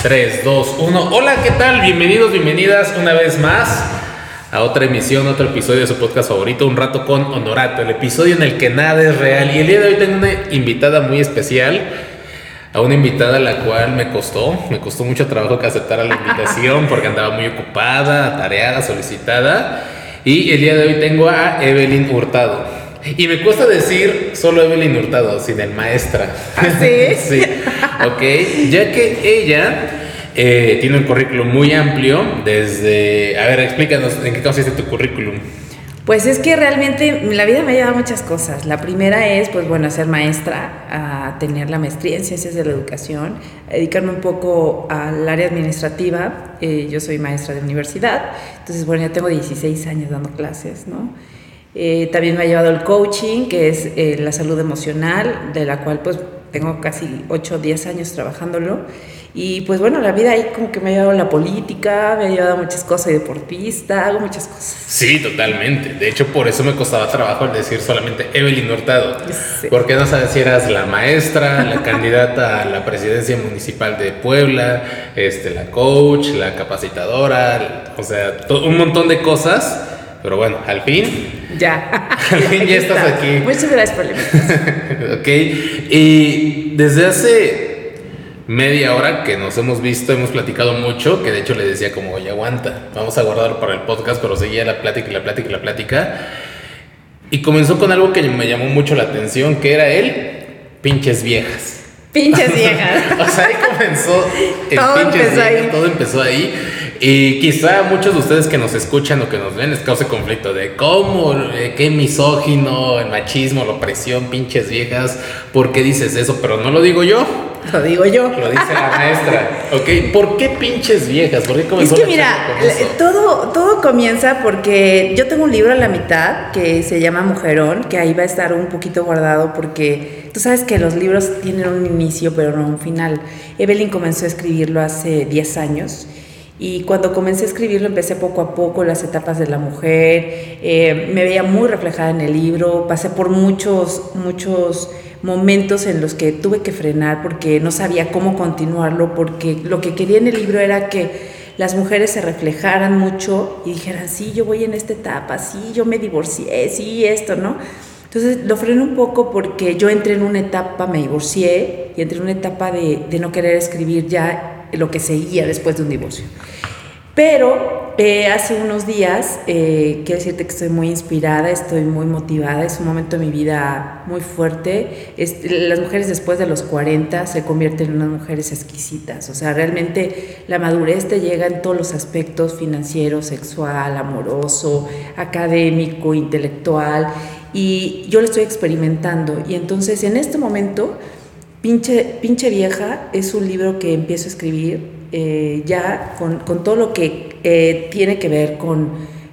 3, 2, 1. Hola, ¿qué tal? Bienvenidos, bienvenidas una vez más a otra emisión, otro episodio de su podcast favorito, Un Rato con Honorato, el episodio en el que nada es real. Y el día de hoy tengo una invitada muy especial, a una invitada a la cual me costó, me costó mucho trabajo que aceptara la invitación porque andaba muy ocupada, tareada, solicitada. Y el día de hoy tengo a Evelyn Hurtado. Y me cuesta decir solo Evelyn Hurtado, sin el maestra. ¿Ah, sí? sí. Ok, ya que ella eh, tiene un currículum muy amplio desde... A ver, explícanos en qué consiste tu currículum. Pues es que realmente la vida me ha llevado muchas cosas. La primera es, pues bueno, ser maestra, a tener la maestría en ciencias de la educación, dedicarme un poco al área administrativa. Eh, yo soy maestra de universidad, entonces bueno, ya tengo 16 años dando clases, ¿no? Eh, también me ha llevado el coaching, que es eh, la salud emocional, de la cual pues tengo casi 8 o 10 años trabajándolo. Y pues bueno, la vida ahí como que me ha llevado la política, me ha llevado muchas cosas, soy deportista, hago muchas cosas. Sí, totalmente. De hecho, por eso me costaba trabajo el decir solamente Evelyn Hurtado. Sí. Porque no sabes si eras la maestra, la candidata a la presidencia municipal de Puebla, este, la coach, la capacitadora, o sea, un montón de cosas. Pero bueno, al fin, Ya. Al fin ya estás está. aquí. Muchas gracias por la invitación. ok. Y desde hace media hora que nos hemos visto, hemos platicado mucho, que de hecho le decía como, oye, aguanta, vamos a guardarlo para el podcast, pero seguía la plática y la plática y la plática. Y comenzó con algo que me llamó mucho la atención, que era el pinches viejas. Pinches viejas. O sea, ahí comenzó el Todo pinches empezó viejas, ahí. todo empezó ahí. Y quizá muchos de ustedes que nos escuchan o que nos ven les cause conflicto de cómo, eh, qué misógino, el machismo, la opresión, pinches viejas, ¿por qué dices eso? Pero no lo digo yo, Lo digo yo. lo dice la maestra. ¿Ok? ¿Por qué pinches viejas? ¿Por qué Es comenzó que la mira, charla con eso? todo, todo comienza porque yo tengo un libro a la mitad que se llama Mujerón, que ahí va a estar un poquito guardado porque tú sabes que los libros tienen un inicio pero no un final. Evelyn comenzó a escribirlo hace 10 años y cuando comencé a escribirlo empecé poco a poco las etapas de la mujer, eh, me veía muy reflejada en el libro, pasé por muchos, muchos momentos en los que tuve que frenar porque no sabía cómo continuarlo, porque lo que quería en el libro era que las mujeres se reflejaran mucho y dijeran, sí, yo voy en esta etapa, sí, yo me divorcié, sí, esto, ¿no? Entonces lo frené un poco porque yo entré en una etapa, me divorcié y entré en una etapa de, de no querer escribir ya lo que seguía después de un divorcio. Pero eh, hace unos días, eh, quiero decirte que estoy muy inspirada, estoy muy motivada, es un momento de mi vida muy fuerte. Es- las mujeres después de los 40 se convierten en unas mujeres exquisitas, o sea, realmente la madurez te llega en todos los aspectos, financiero, sexual, amoroso, académico, intelectual, y yo lo estoy experimentando. Y entonces en este momento Pinche, Vieja es un libro que empiezo a escribir eh, ya con, todo lo que eh, tiene que ver con,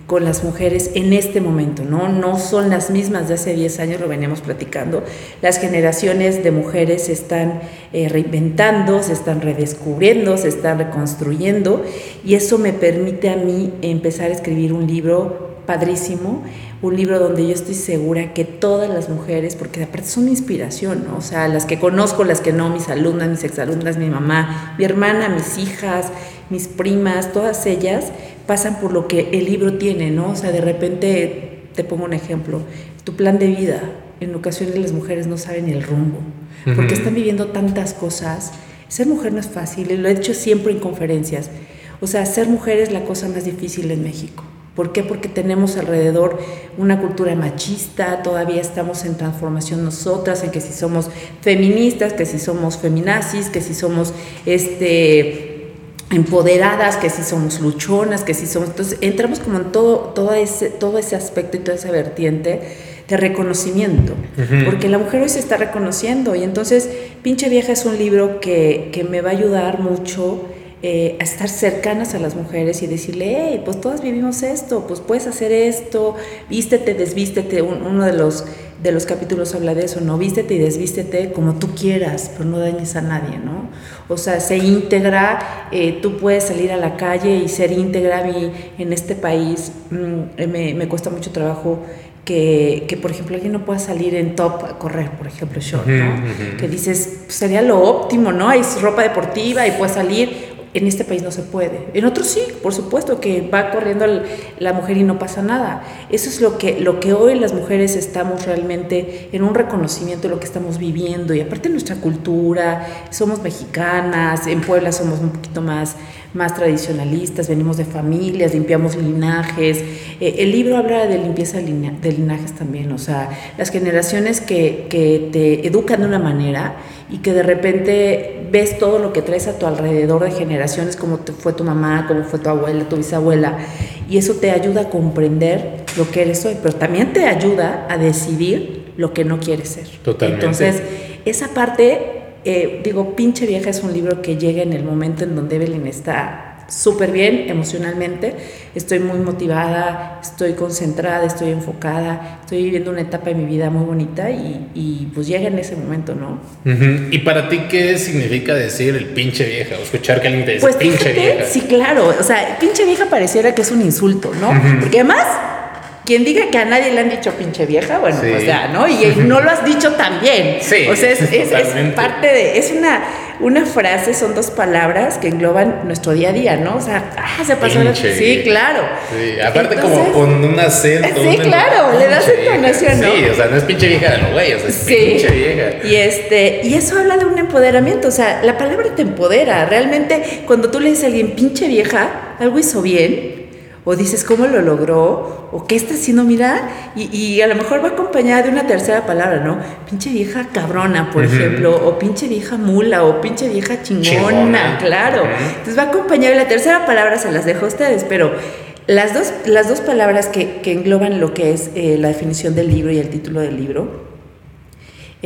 con las mujeres en este momento, ¿no? No son las mismas de hace 10 años, lo veníamos platicando. Las generaciones de mujeres se están eh, reinventando, se están redescubriendo, se están reconstruyendo y eso me permite a mí empezar a escribir un libro padrísimo, un libro donde yo estoy segura que todas las mujeres, porque aparte son mi inspiración, ¿no? o sea, las que conozco, las que no, mis alumnas, mis exalumnas, mi mamá, mi hermana, mis hijas, mis primas, todas ellas pasan por lo que el libro tiene, ¿no? O sea, de repente, te pongo un ejemplo, tu plan de vida, en ocasiones las mujeres no saben el rumbo, porque están viviendo tantas cosas. Ser mujer no es fácil, y lo he dicho siempre en conferencias. O sea, ser mujer es la cosa más difícil en México. ¿Por qué? Porque tenemos alrededor una cultura machista, todavía estamos en transformación nosotras, en que si somos feministas, que si somos feminazis, que si somos este, empoderadas, que si somos luchonas, que si somos... Entonces entramos como en todo, todo, ese, todo ese aspecto y toda esa vertiente de reconocimiento, porque la mujer hoy se está reconociendo y entonces Pinche Vieja es un libro que, que me va a ayudar mucho eh, a estar cercanas a las mujeres y decirle, hey, pues todas vivimos esto, pues puedes hacer esto, vístete, desvístete, Un- uno de los, de los capítulos habla de eso, ¿no? Vístete y desvístete como tú quieras, pero no dañes a nadie, ¿no? O sea, se íntegra, eh, tú puedes salir a la calle y ser íntegra. Mí en este país mm, me, me cuesta mucho trabajo que, que, por ejemplo, alguien no pueda salir en top a correr, por ejemplo, short, ¿no? Ujú, ujú. Que dices, pues, sería lo óptimo, ¿no? Hay ropa deportiva y puedes salir. En este país no se puede. En otros sí, por supuesto, que va corriendo la mujer y no pasa nada. Eso es lo que, lo que hoy las mujeres estamos realmente en un reconocimiento de lo que estamos viviendo. Y aparte nuestra cultura, somos mexicanas, en Puebla somos un poquito más, más tradicionalistas, venimos de familias, limpiamos linajes. Eh, el libro habla de limpieza de linajes también, o sea, las generaciones que, que te educan de una manera y que de repente ves todo lo que traes a tu alrededor de generaciones, como fue tu mamá, como fue tu abuela, tu bisabuela, y eso te ayuda a comprender lo que eres hoy, pero también te ayuda a decidir lo que no quieres ser. Totalmente. Entonces, esa parte, eh, digo, pinche vieja es un libro que llega en el momento en donde Evelyn está súper bien emocionalmente, estoy muy motivada, estoy concentrada, estoy enfocada, estoy viviendo una etapa de mi vida muy bonita y, pues llega en ese momento, ¿no? ¿Y para ti qué significa decir el pinche vieja o escuchar que alguien te dice pues pinche vieja? Sí, claro, o sea, pinche vieja pareciera que es un insulto, ¿no? Porque además quien diga que a nadie le han dicho pinche vieja, bueno, pues ya, ¿no? Y, no lo has dicho también. Sí. O sea, es, parte de. Es una, una frase, son dos palabras que engloban nuestro día a día, ¿no? O sea, ah, se pasó la. Sí, claro. Sí, aparte, como con un acento. Sí, claro, le das entonación, ¿no? Sí, o sea, no es pinche vieja de lo güey, o sea, es pinche vieja. Y, este, y eso habla de un empoderamiento, o sea, la palabra te empodera. Realmente, cuando tú le dices a alguien pinche vieja, algo hizo bien o dices cómo lo logró, o qué está haciendo, mira, y, a lo mejor va acompañada de una tercera palabra, ¿no? Pinche vieja cabrona, por ejemplo, o pinche vieja mula, o pinche vieja chingona, claro. Entonces va acompañada y la tercera palabra se las dejo a ustedes, pero las dos, las dos palabras que, engloban lo que es eh, la definición del libro y el título del libro,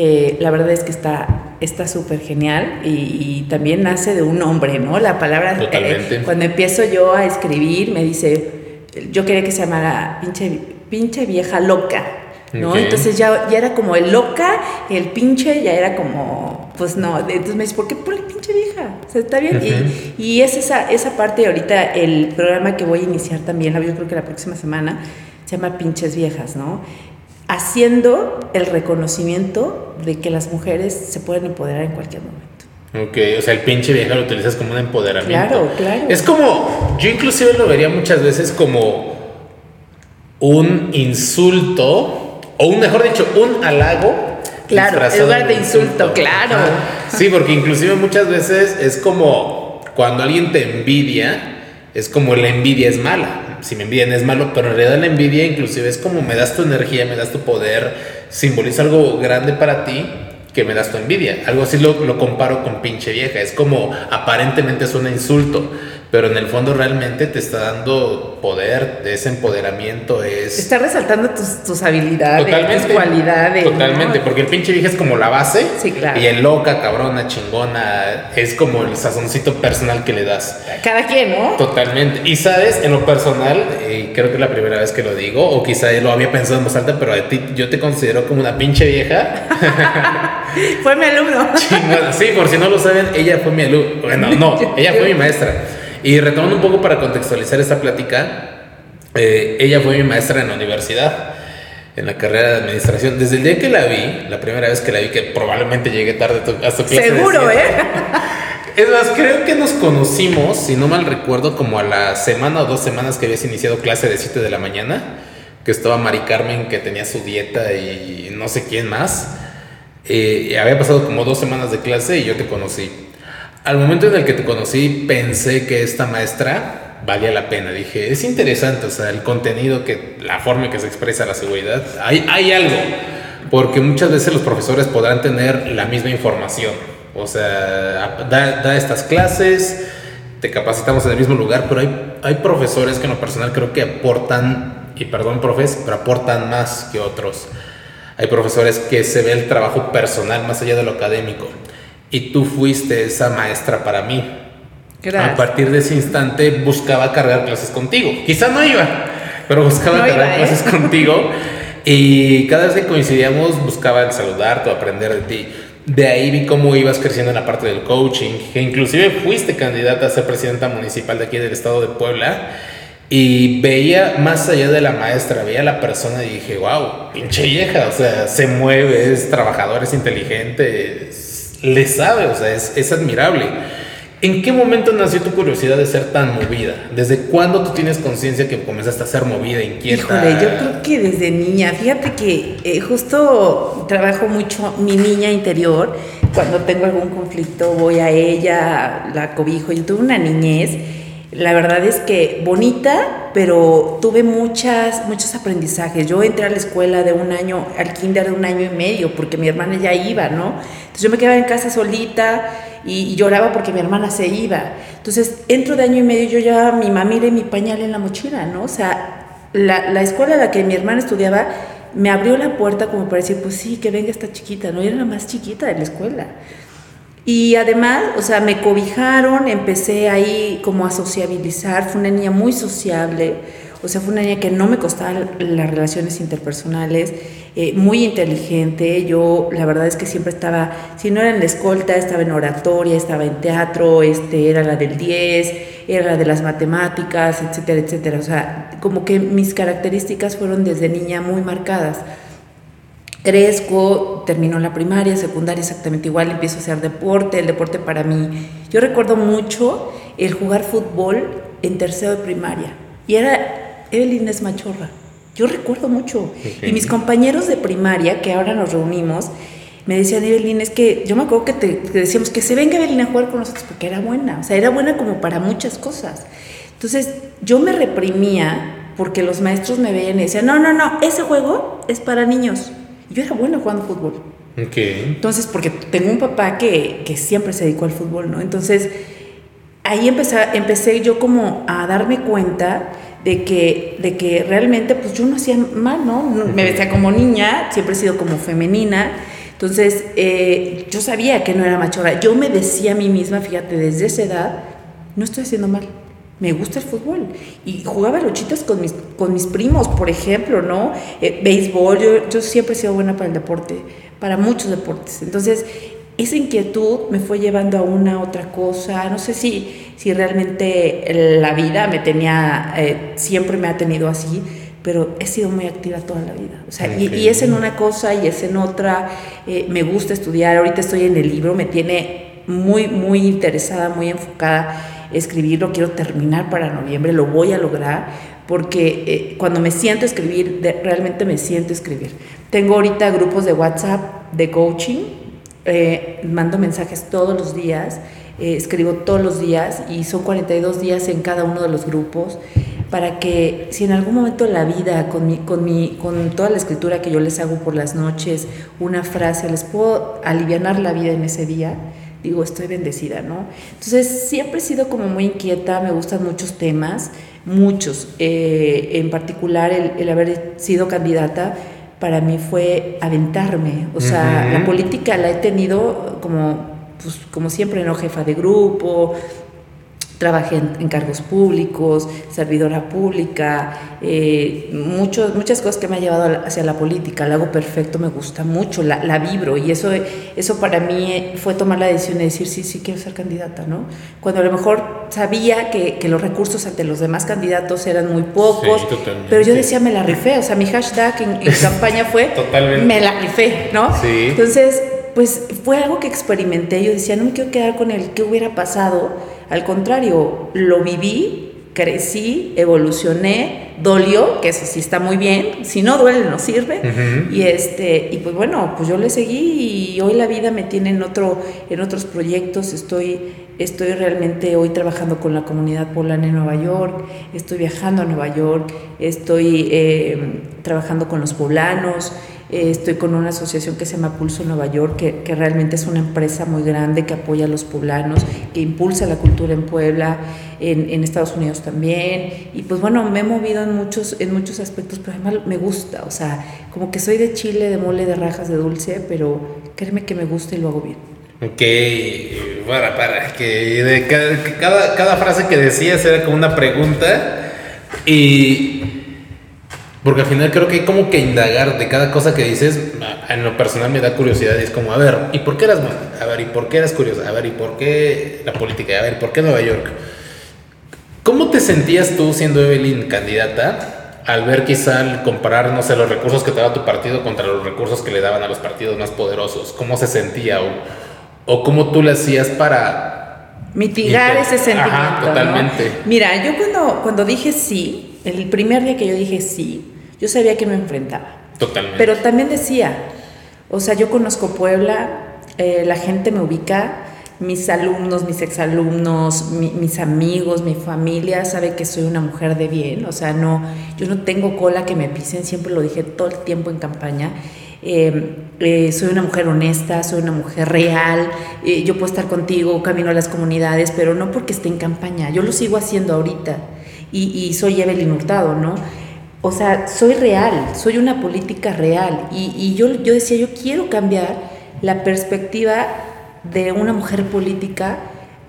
eh, la verdad es que está está súper genial y, también nace de un hombre, ¿no? La palabra, eh, cuando empiezo yo a escribir, me dice, yo quería que se llamara pinche, pinche vieja loca, ¿no? Entonces ya, ya era como el loca, el pinche ya era como, pues no, entonces me dice, ¿por qué ponle pinche vieja? O sea, está bien. y, y, es esa, esa parte ahorita, el programa que voy a iniciar también, yo creo que la próxima semana, se llama Pinches Viejas, ¿no? Haciendo el reconocimiento de que las mujeres se pueden empoderar en cualquier momento. Ok, o sea, el pinche vieja lo utilizas como un empoderamiento. Claro, claro. Es como, yo inclusive lo vería muchas veces como un insulto, o un, mejor dicho, un halago. Claro, en lugar de insulto, claro. Sí, porque inclusive muchas veces es como cuando alguien te envidia, es como la envidia es mala si me envidian es malo, pero en realidad la envidia inclusive es como me das tu energía, me das tu poder, simboliza algo grande para ti que me das tu envidia. Algo así lo, lo comparo con pinche vieja, es como aparentemente es un insulto, pero en el fondo realmente te está dando poder, ese empoderamiento es... Está resaltando tus, tus habilidades, tus cualidades. Totalmente, porque el pinche vieja es como la base. Sí, claro. Y el loca, cabrona, chingona, es como el sazoncito personal que le das. Cada quien, ¿no? Totalmente. Y sabes, en lo personal, y creo que es la primera vez que lo digo, o quizá lo había pensado en voz alta, pero a ti yo te considero como una pinche vieja. fue mi alumno. Sí, por si no lo saben, ella fue mi alumno. Bueno, no, ella fue mi maestra. Y retomando un poco para contextualizar esta plática, eh, ella fue mi maestra en la universidad, en la carrera de administración. Desde el día que la vi, la primera vez que la vi, que probablemente llegué tarde a su clase. Seguro, ¿eh? Es más, creo que nos conocimos, si no mal recuerdo, como a la semana o dos semanas que habías iniciado clase de 7 de la mañana, que estaba Mari Carmen, que tenía su dieta y no sé quién más. Eh, había pasado como dos semanas de clase y yo te conocí al momento en el que te conocí pensé que esta maestra valía la pena. Dije, es interesante, o sea, el contenido, que la forma en que se expresa la seguridad, hay, hay algo, porque muchas veces los profesores podrán tener la misma información, o sea, da, da estas clases, te capacitamos en el mismo lugar, pero hay, hay profesores que en lo personal creo que aportan, y perdón profes, pero aportan más que otros. Hay profesores que se ve el trabajo personal más allá de lo académico y tú fuiste esa maestra para mí. A partir de ese instante buscaba cargar clases contigo. Quizás no iba, pero buscaba cargar ¿eh? clases contigo. Y cada vez que coincidíamos buscaba el saludarte o aprender de ti. De ahí vi cómo ibas creciendo en la parte del coaching, que inclusive fuiste candidata a ser presidenta municipal de aquí del estado de Puebla. Y veía más allá de la maestra, veía a la persona y dije, wow, pinche vieja, o sea, se mueve, es trabajador, es inteligente, le sabe, o sea, es, admirable. ¿En qué momento nació tu curiosidad de ser tan movida? ¿Desde cuándo tú tienes conciencia que comenzaste a ser movida, inquieta? Híjole, yo creo que desde niña. Fíjate que eh, justo trabajo mucho mi niña interior. Cuando tengo algún conflicto voy a ella, la cobijo. Yo tuve una niñez la verdad es que bonita, pero tuve muchas, muchos aprendizajes. Yo entré a la escuela de un año, al kinder de un año y medio, porque mi hermana ya iba, ¿no? Entonces yo me quedaba en casa solita y, lloraba porque mi hermana se iba. Entonces entro de año y medio, yo ya mi mamá y mi pañal en la mochila, ¿no? O sea, la, la escuela en la que mi hermana estudiaba me abrió la puerta como para decir, pues sí, que venga esta chiquita, ¿no? Era la más chiquita de la escuela. Y además, o sea, me cobijaron, empecé ahí como a sociabilizar, fue una niña muy sociable, o sea, fue una niña que no me costaban las relaciones interpersonales, eh, muy inteligente, yo la verdad es que siempre estaba, si no era en la escolta, estaba en oratoria, estaba en teatro, este, era la del 10, era la de las matemáticas, etcétera, etcétera, o sea, como que mis características fueron desde niña muy marcadas. Crezco, termino la primaria, secundaria exactamente igual, empiezo a hacer deporte, el deporte para mí. Yo recuerdo mucho el jugar fútbol en tercero de primaria y era Evelyn es machorra. Yo recuerdo mucho. Y mis compañeros de primaria, que ahora nos reunimos, me decían, Evelyn, es que yo me acuerdo que te, decíamos que se venga Evelyn a jugar con nosotros porque era buena, o sea, era buena como para muchas cosas. Entonces, yo me reprimía porque los maestros me veían y decían, no, no, no, ese juego es para niños. Yo era buena jugando fútbol. Okay. Entonces, porque tengo un papá que, que, siempre se dedicó al fútbol, ¿no? Entonces, ahí empecé, empecé yo como a darme cuenta de que, de que realmente pues yo no hacía mal, ¿no? Me vestía como niña, siempre he sido como femenina. Entonces, eh, yo sabía que no era machora. Yo me decía a mí misma, fíjate, desde esa edad, no estoy haciendo mal me gusta el fútbol. Y jugaba luchitas con mis, con mis primos, por ejemplo, ¿no? Eh, béisbol, yo, yo siempre he sido buena para el deporte, para muchos deportes. Entonces, esa inquietud me fue llevando a una otra cosa. No sé si, si realmente la vida me tenía, eh, siempre me ha tenido así, pero he sido muy activa toda la vida. O sea, y, es en una cosa y es en otra. Eh, me gusta estudiar. Ahorita estoy en el libro, me tiene muy, muy interesada, muy enfocada escribirlo, quiero terminar para noviembre, lo voy a lograr, porque eh, cuando me siento a escribir, realmente me siento a escribir. Tengo ahorita grupos de WhatsApp de coaching, eh, mando mensajes todos los días, eh, escribo todos los días y son 42 días en cada uno de los grupos para que si en algún momento de la vida, con, mi, con, mi, con toda la escritura que yo les hago por las noches, una frase, les puedo aliviar la vida en ese día, digo, estoy bendecida, ¿no? Entonces, siempre he sido como muy inquieta, me gustan muchos temas, muchos. Eh, en particular, el, haber sido candidata para mí fue aventarme. O sea, la política la he tenido como, pues, como siempre, ¿no? Jefa de grupo, trabajé en, cargos públicos, servidora pública, eh, muchas cosas que me han llevado hacia la política, la hago perfecto, me gusta mucho, la, la, vibro y eso, eso para mí fue tomar la decisión de decir, sí, sí quiero ser candidata, ¿no? Cuando a lo mejor sabía que, que los recursos ante los demás candidatos eran muy pocos, pero yo decía, me la rifé, o sea, mi hashtag en, campaña fue, me la rifé, ¿no? Sí. Entonces, pues fue algo que experimenté, yo decía, no me quiero quedar con el qué hubiera pasado, al contrario, lo viví, crecí, evolucioné, dolió, que eso sí está muy bien, si no duele no sirve, y este, y pues bueno, pues yo le seguí y hoy la vida me tiene en otro, en otros proyectos, estoy, estoy realmente hoy trabajando con la comunidad poblana en Nueva York, estoy viajando a Nueva York, estoy eh, trabajando con los poblanos, eh, estoy con una asociación que se llama Pulso Nueva York, que, que, realmente es una empresa muy grande que apoya a los poblanos, que impulsa la cultura en Puebla, en, en, Estados Unidos también. Y pues bueno, me he movido en muchos, en muchos aspectos, pero además me gusta. O sea, como que soy de chile, de mole, de rajas, de dulce, pero créeme que me gusta y lo hago bien. Ok, para, para, que de cada, cada frase que decías era como una pregunta. Y porque al final creo que hay como que indagar de cada cosa que dices. En lo personal me da curiosidad y es como, a ver, ¿y por qué eras buena? A ver, ¿y por qué eras curiosa? A ver, ¿y por qué la política? A ver, ¿por qué Nueva York? ¿Cómo te sentías tú siendo Evelyn candidata al ver quizá comparar, no sé, los recursos que te daba tu partido contra los recursos que le daban a los partidos más poderosos? ¿Cómo se sentía? ¿O, o cómo tú le hacías para Mitigar Miti- ese sentimiento. Ajá, ¿no? totalmente. Mira, yo cuando, cuando dije sí, el primer día que yo dije sí, yo sabía que me enfrentaba. Totalmente. Pero también decía, o sea, yo conozco Puebla, eh, la gente me ubica, mis alumnos, mis exalumnos, mi- mis amigos, mi familia sabe que soy una mujer de bien, o sea, no, yo no tengo cola que me pisen, siempre lo dije todo el tiempo en campaña. Eh, eh, soy una mujer honesta, soy una mujer real, eh, yo puedo estar contigo, camino a las comunidades, pero no porque esté en campaña, yo lo sigo haciendo ahorita y, y soy Evelyn Hurtado, ¿no? O sea, soy real, soy una política real. Y, y yo, yo decía, yo quiero cambiar la perspectiva de una mujer política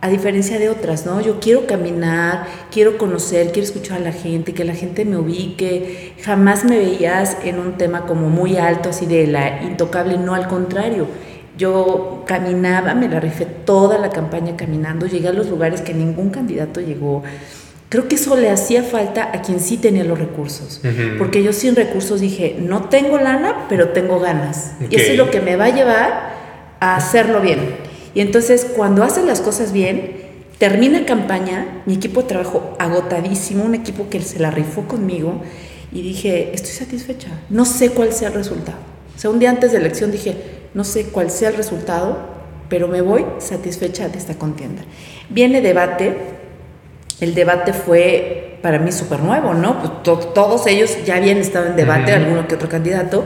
a diferencia de otras, ¿no? Yo quiero caminar, quiero conocer, quiero escuchar a la gente, que la gente me ubique. Jamás me veías en un tema como muy alto, así de la intocable, no al contrario. Yo caminaba, me la rifé toda la campaña caminando, llegué a los lugares que ningún candidato llegó. Creo que eso le hacía falta a quien sí tenía los recursos. Ujú. Porque yo sin recursos dije, no tengo lana, pero tengo ganas. Ok. Y eso es lo que me va a llevar a hacerlo bien. Y entonces cuando haces las cosas bien, termina campaña, mi equipo de trabajo agotadísimo, un equipo que se la rifó conmigo, y dije, estoy satisfecha. No sé cuál sea el resultado. O sea, un día antes de elección dije, no sé cuál sea el resultado, pero me voy satisfecha de esta contienda. Viene debate, el debate fue para mí súper nuevo, ¿no? Pues to- todos ellos ya habían estado en debate, alguno que otro candidato.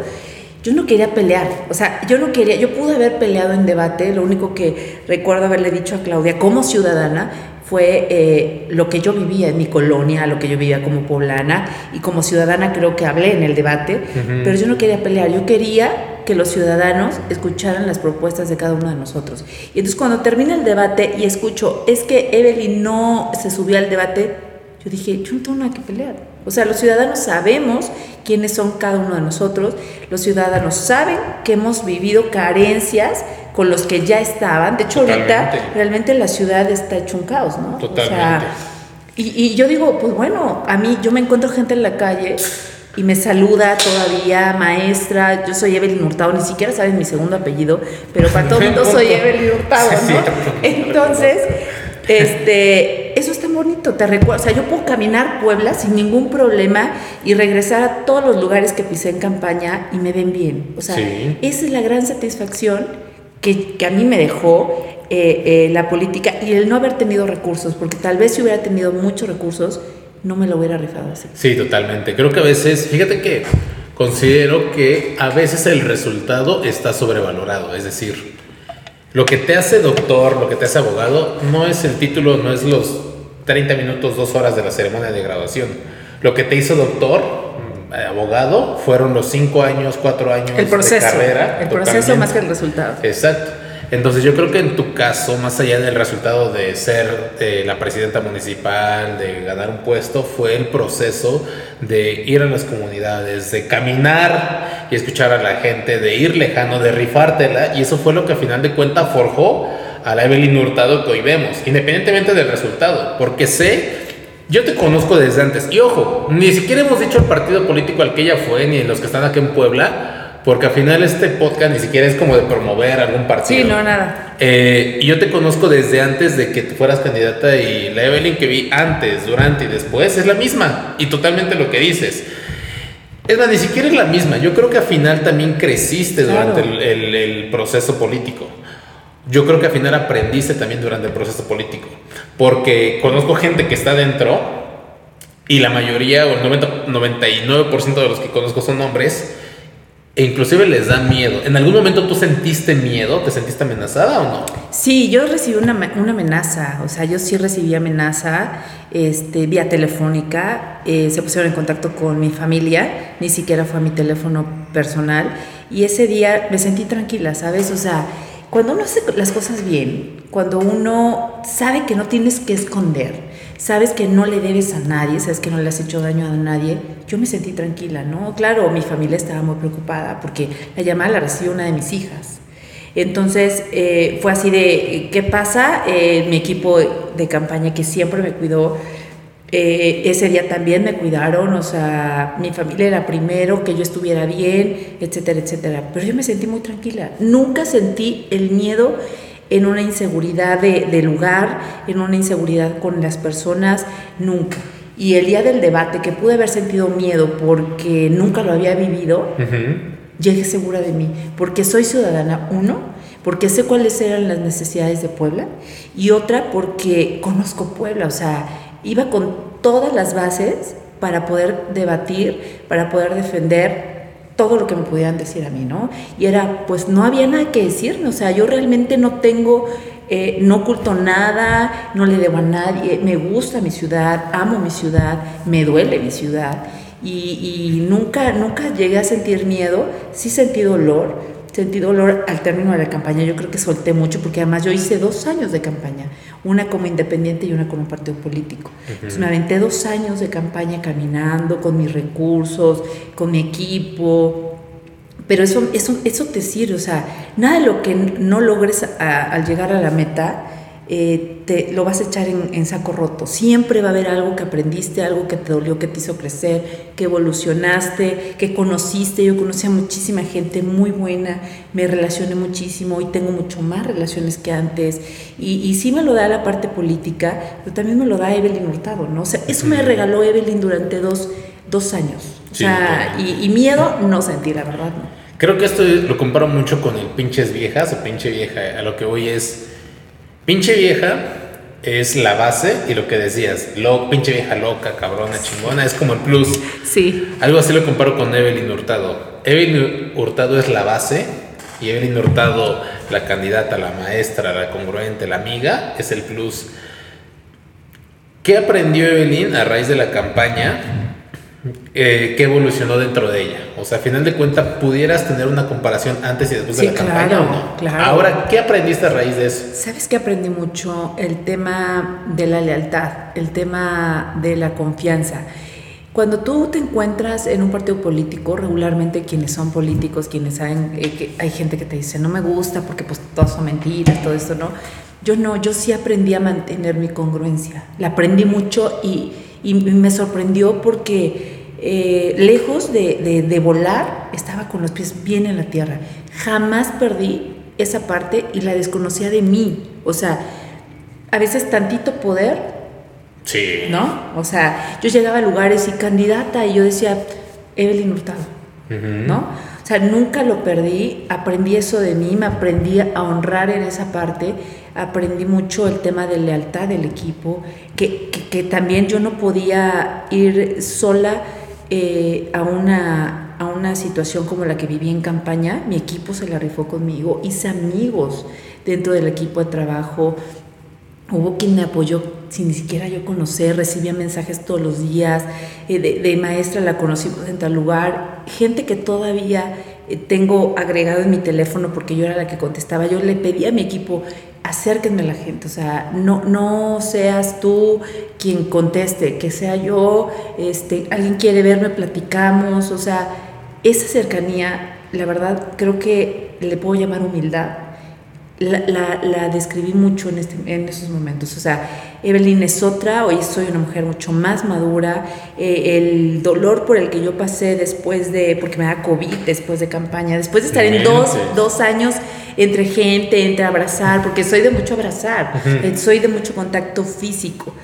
Yo no quería pelear, o sea, yo no quería, yo pude haber peleado en debate, lo único que recuerdo haberle dicho a Claudia como ciudadana fue eh, lo que yo vivía en mi colonia, lo que yo vivía como poblana, y como ciudadana creo que hablé en el debate, pero yo no quería pelear, yo quería que los ciudadanos escucharan las propuestas de cada uno de nosotros. Y entonces cuando termina el debate y escucho, es que Evelyn no se subió al debate, yo dije, yo no tengo nada que pelear. O sea, los ciudadanos sabemos quiénes son cada uno de nosotros, los ciudadanos saben que hemos vivido carencias con los que ya estaban. De hecho, ahorita realmente la ciudad está hecho un caos, ¿no? O Totalmente. sea, y, y yo digo, pues bueno, a mí yo me encuentro gente en la calle y me saluda todavía, maestra, yo soy Evelyn Hurtado, ni siquiera saben mi segundo apellido, pero para todo el mundo soy Evelyn Hurtado, ¿no? Entonces, este, eso está bonito, te recuerdo, o sea, yo puedo caminar Puebla sin ningún problema y regresar a todos los lugares que pisé en campaña y me ven bien. O sea, Sí. esa es la gran satisfacción que, que a mí me dejó eh, eh, la política y el no haber tenido recursos, porque tal vez si hubiera tenido muchos recursos, no me lo hubiera rifado así. Sí, totalmente. Creo que a veces, fíjate que considero que a veces el resultado está sobrevalorado. Es decir, lo que te hace doctor, lo que te hace abogado, no es el título, no es los 30 minutos, dos horas de la ceremonia de graduación. Lo que te hizo doctor, mm, abogado, fueron los 5 años, 4 años El proceso, de carrera. el proceso más que el resultado. Exacto. Entonces yo creo que en tu caso, más allá del resultado de ser eh, la presidenta municipal, de ganar un puesto, fue el proceso de ir a las comunidades, de caminar y escuchar a la gente, de ir lejano, de rifártela, y eso fue lo que a final de cuentas forjó a la Evelyn Hurtado que hoy vemos, independientemente del resultado, porque sé, yo te conozco desde antes, y ojo, ni siquiera hemos dicho el partido político al que ella fue, ni los que están aquí en Puebla, porque al final este podcast ni siquiera es como de promover algún partido. Sí, no, nada. Eh, y yo te conozco desde antes de que tú fueras candidata y la Evelyn que vi antes, durante y después es la misma y totalmente lo que dices. Es más, ni siquiera es la misma. Yo creo que al final también creciste Claro. durante el, el- el proceso político. Yo creo que al final aprendiste también durante el proceso político. Porque conozco gente que está dentro y la mayoría, o el 90, 99% de los que conozco son hombres. E inclusive les da miedo. ¿En algún momento tú sentiste miedo? ¿Te sentiste amenazada o no? Sí, yo recibí una, una amenaza, o sea, yo sí recibí amenaza este, vía telefónica, eh, se pusieron en contacto con mi familia, ni siquiera fue a mi teléfono personal, y ese día me sentí tranquila, ¿sabes? O sea, cuando uno hace las cosas bien, cuando uno sabe que no tienes que esconder, sabes que no le debes a nadie, sabes que no le has hecho daño a nadie, yo me sentí tranquila, ¿no? Claro, mi familia estaba muy preocupada porque la llamada la recibió una de mis hijas. Entonces eh, fue así de, ¿qué pasa? Eh, mi equipo de campaña que siempre me cuidó, eh, ese día también me cuidaron, o sea, mi familia era primero, que yo estuviera bien, etcétera, etcétera. Pero yo me sentí muy tranquila. Nunca sentí el miedo en una inseguridad de, lugar, en una inseguridad con las personas, nunca. Y el día del debate, que pude haber sentido miedo porque nunca lo había vivido, llegué segura de mí, porque soy ciudadana, uno, porque sé cuáles eran las necesidades de Puebla, y otra, porque conozco Puebla, o sea, iba con todas las bases para poder debatir, para poder defender todo lo que me pudieran decir a mí, ¿no? Y era, pues no había nada que decirme, o sea, yo realmente no tengo, eh, no oculto nada, no le debo a nadie, me gusta mi ciudad, amo mi ciudad, me duele mi ciudad. Y, y nunca, nunca llegué a sentir miedo, sí sentí dolor, sentí dolor al término de la campaña, yo creo que solté mucho porque además yo hice dos años de campaña, una como independiente y una como partido político. Entonces me aventé dos años de campaña caminando con mis recursos, con mi equipo, pero eso, eso, eso te sirve, o sea, nada de lo que no logres al llegar a la meta, eh, te, lo vas a echar en, saco roto. Siempre va a haber algo que aprendiste, algo que te dolió, que te hizo crecer, que evolucionaste, que conociste. Yo conocí a muchísima gente muy buena, me relacioné muchísimo, hoy tengo mucho más relaciones que antes. Y, y sí me lo da la parte política, pero también me lo da Evelyn Hurtado, ¿no? O sea, eso me regaló Evelyn durante dos, dos años. O sea, y, y, miedo no sentí, la verdad, ¿no? Creo que esto lo comparo mucho con el pinches viejas o pinche vieja. A lo que voy es Pinche vieja es la base y lo que decías, lo, pinche vieja loca, cabrona, chingona, es como el plus. Sí. Algo así lo comparo con Evelyn Hurtado. Evelyn Hurtado es la base y Evelyn Hurtado, la candidata, la maestra, la congruente, la amiga, es el plus. ¿Qué aprendió Evelyn a raíz de la campaña eh, qué evolucionó dentro de ella. O sea, a final de cuentas, pudieras tener una comparación antes y después de la campaña. no? Claro. Ahora, ¿qué aprendiste a raíz de eso? Sabes que aprendí mucho el tema de la lealtad, el tema de la confianza. Cuando tú te encuentras en un partido político, regularmente quienes son políticos, quienes saben eh, que hay gente que te dice no me gusta porque pues todas son mentiras, todo esto, ¿no? Yo no, yo sí aprendí a mantener mi congruencia. La aprendí mucho y, y me sorprendió porque eh, lejos de, volar, estaba con los pies bien en la tierra. Jamás perdí esa parte y la desconocía de mí. O sea, a veces tantito poder. Sí. ¿No? O sea, yo llegaba a lugares y candidata y yo decía, Evelyn Hurtado. ¿No? O sea, nunca lo perdí, aprendí eso de mí, me aprendí a honrar en esa parte, aprendí mucho el tema de lealtad del equipo, que, que también yo no podía ir sola eh, a, una, a una situación como la que viví en campaña, mi equipo se la rifó conmigo, hice amigos dentro del equipo de trabajo, hubo quien me apoyó sin ni siquiera yo conocer, recibía mensajes todos los días, eh, de, maestra la conocí en tal lugar, gente que todavía eh, tengo agregado en mi teléfono porque yo era la que contestaba, yo le pedí a mi equipo, acérquenme a la gente, o sea, no, no seas tú quien conteste, que sea yo, este, alguien quiere verme, platicamos, o sea, esa cercanía, la verdad, creo que le puedo llamar humildad, la, la, describí mucho en, este, en esos momentos. O sea, Evelyn es otra, hoy soy una mujer mucho más madura. Eh, el dolor por el que yo pasé después de, porque me da COVID después de campaña, después de estar en dos, dos años entre gente, entre abrazar, porque soy de mucho abrazar, eh, soy de mucho contacto físico.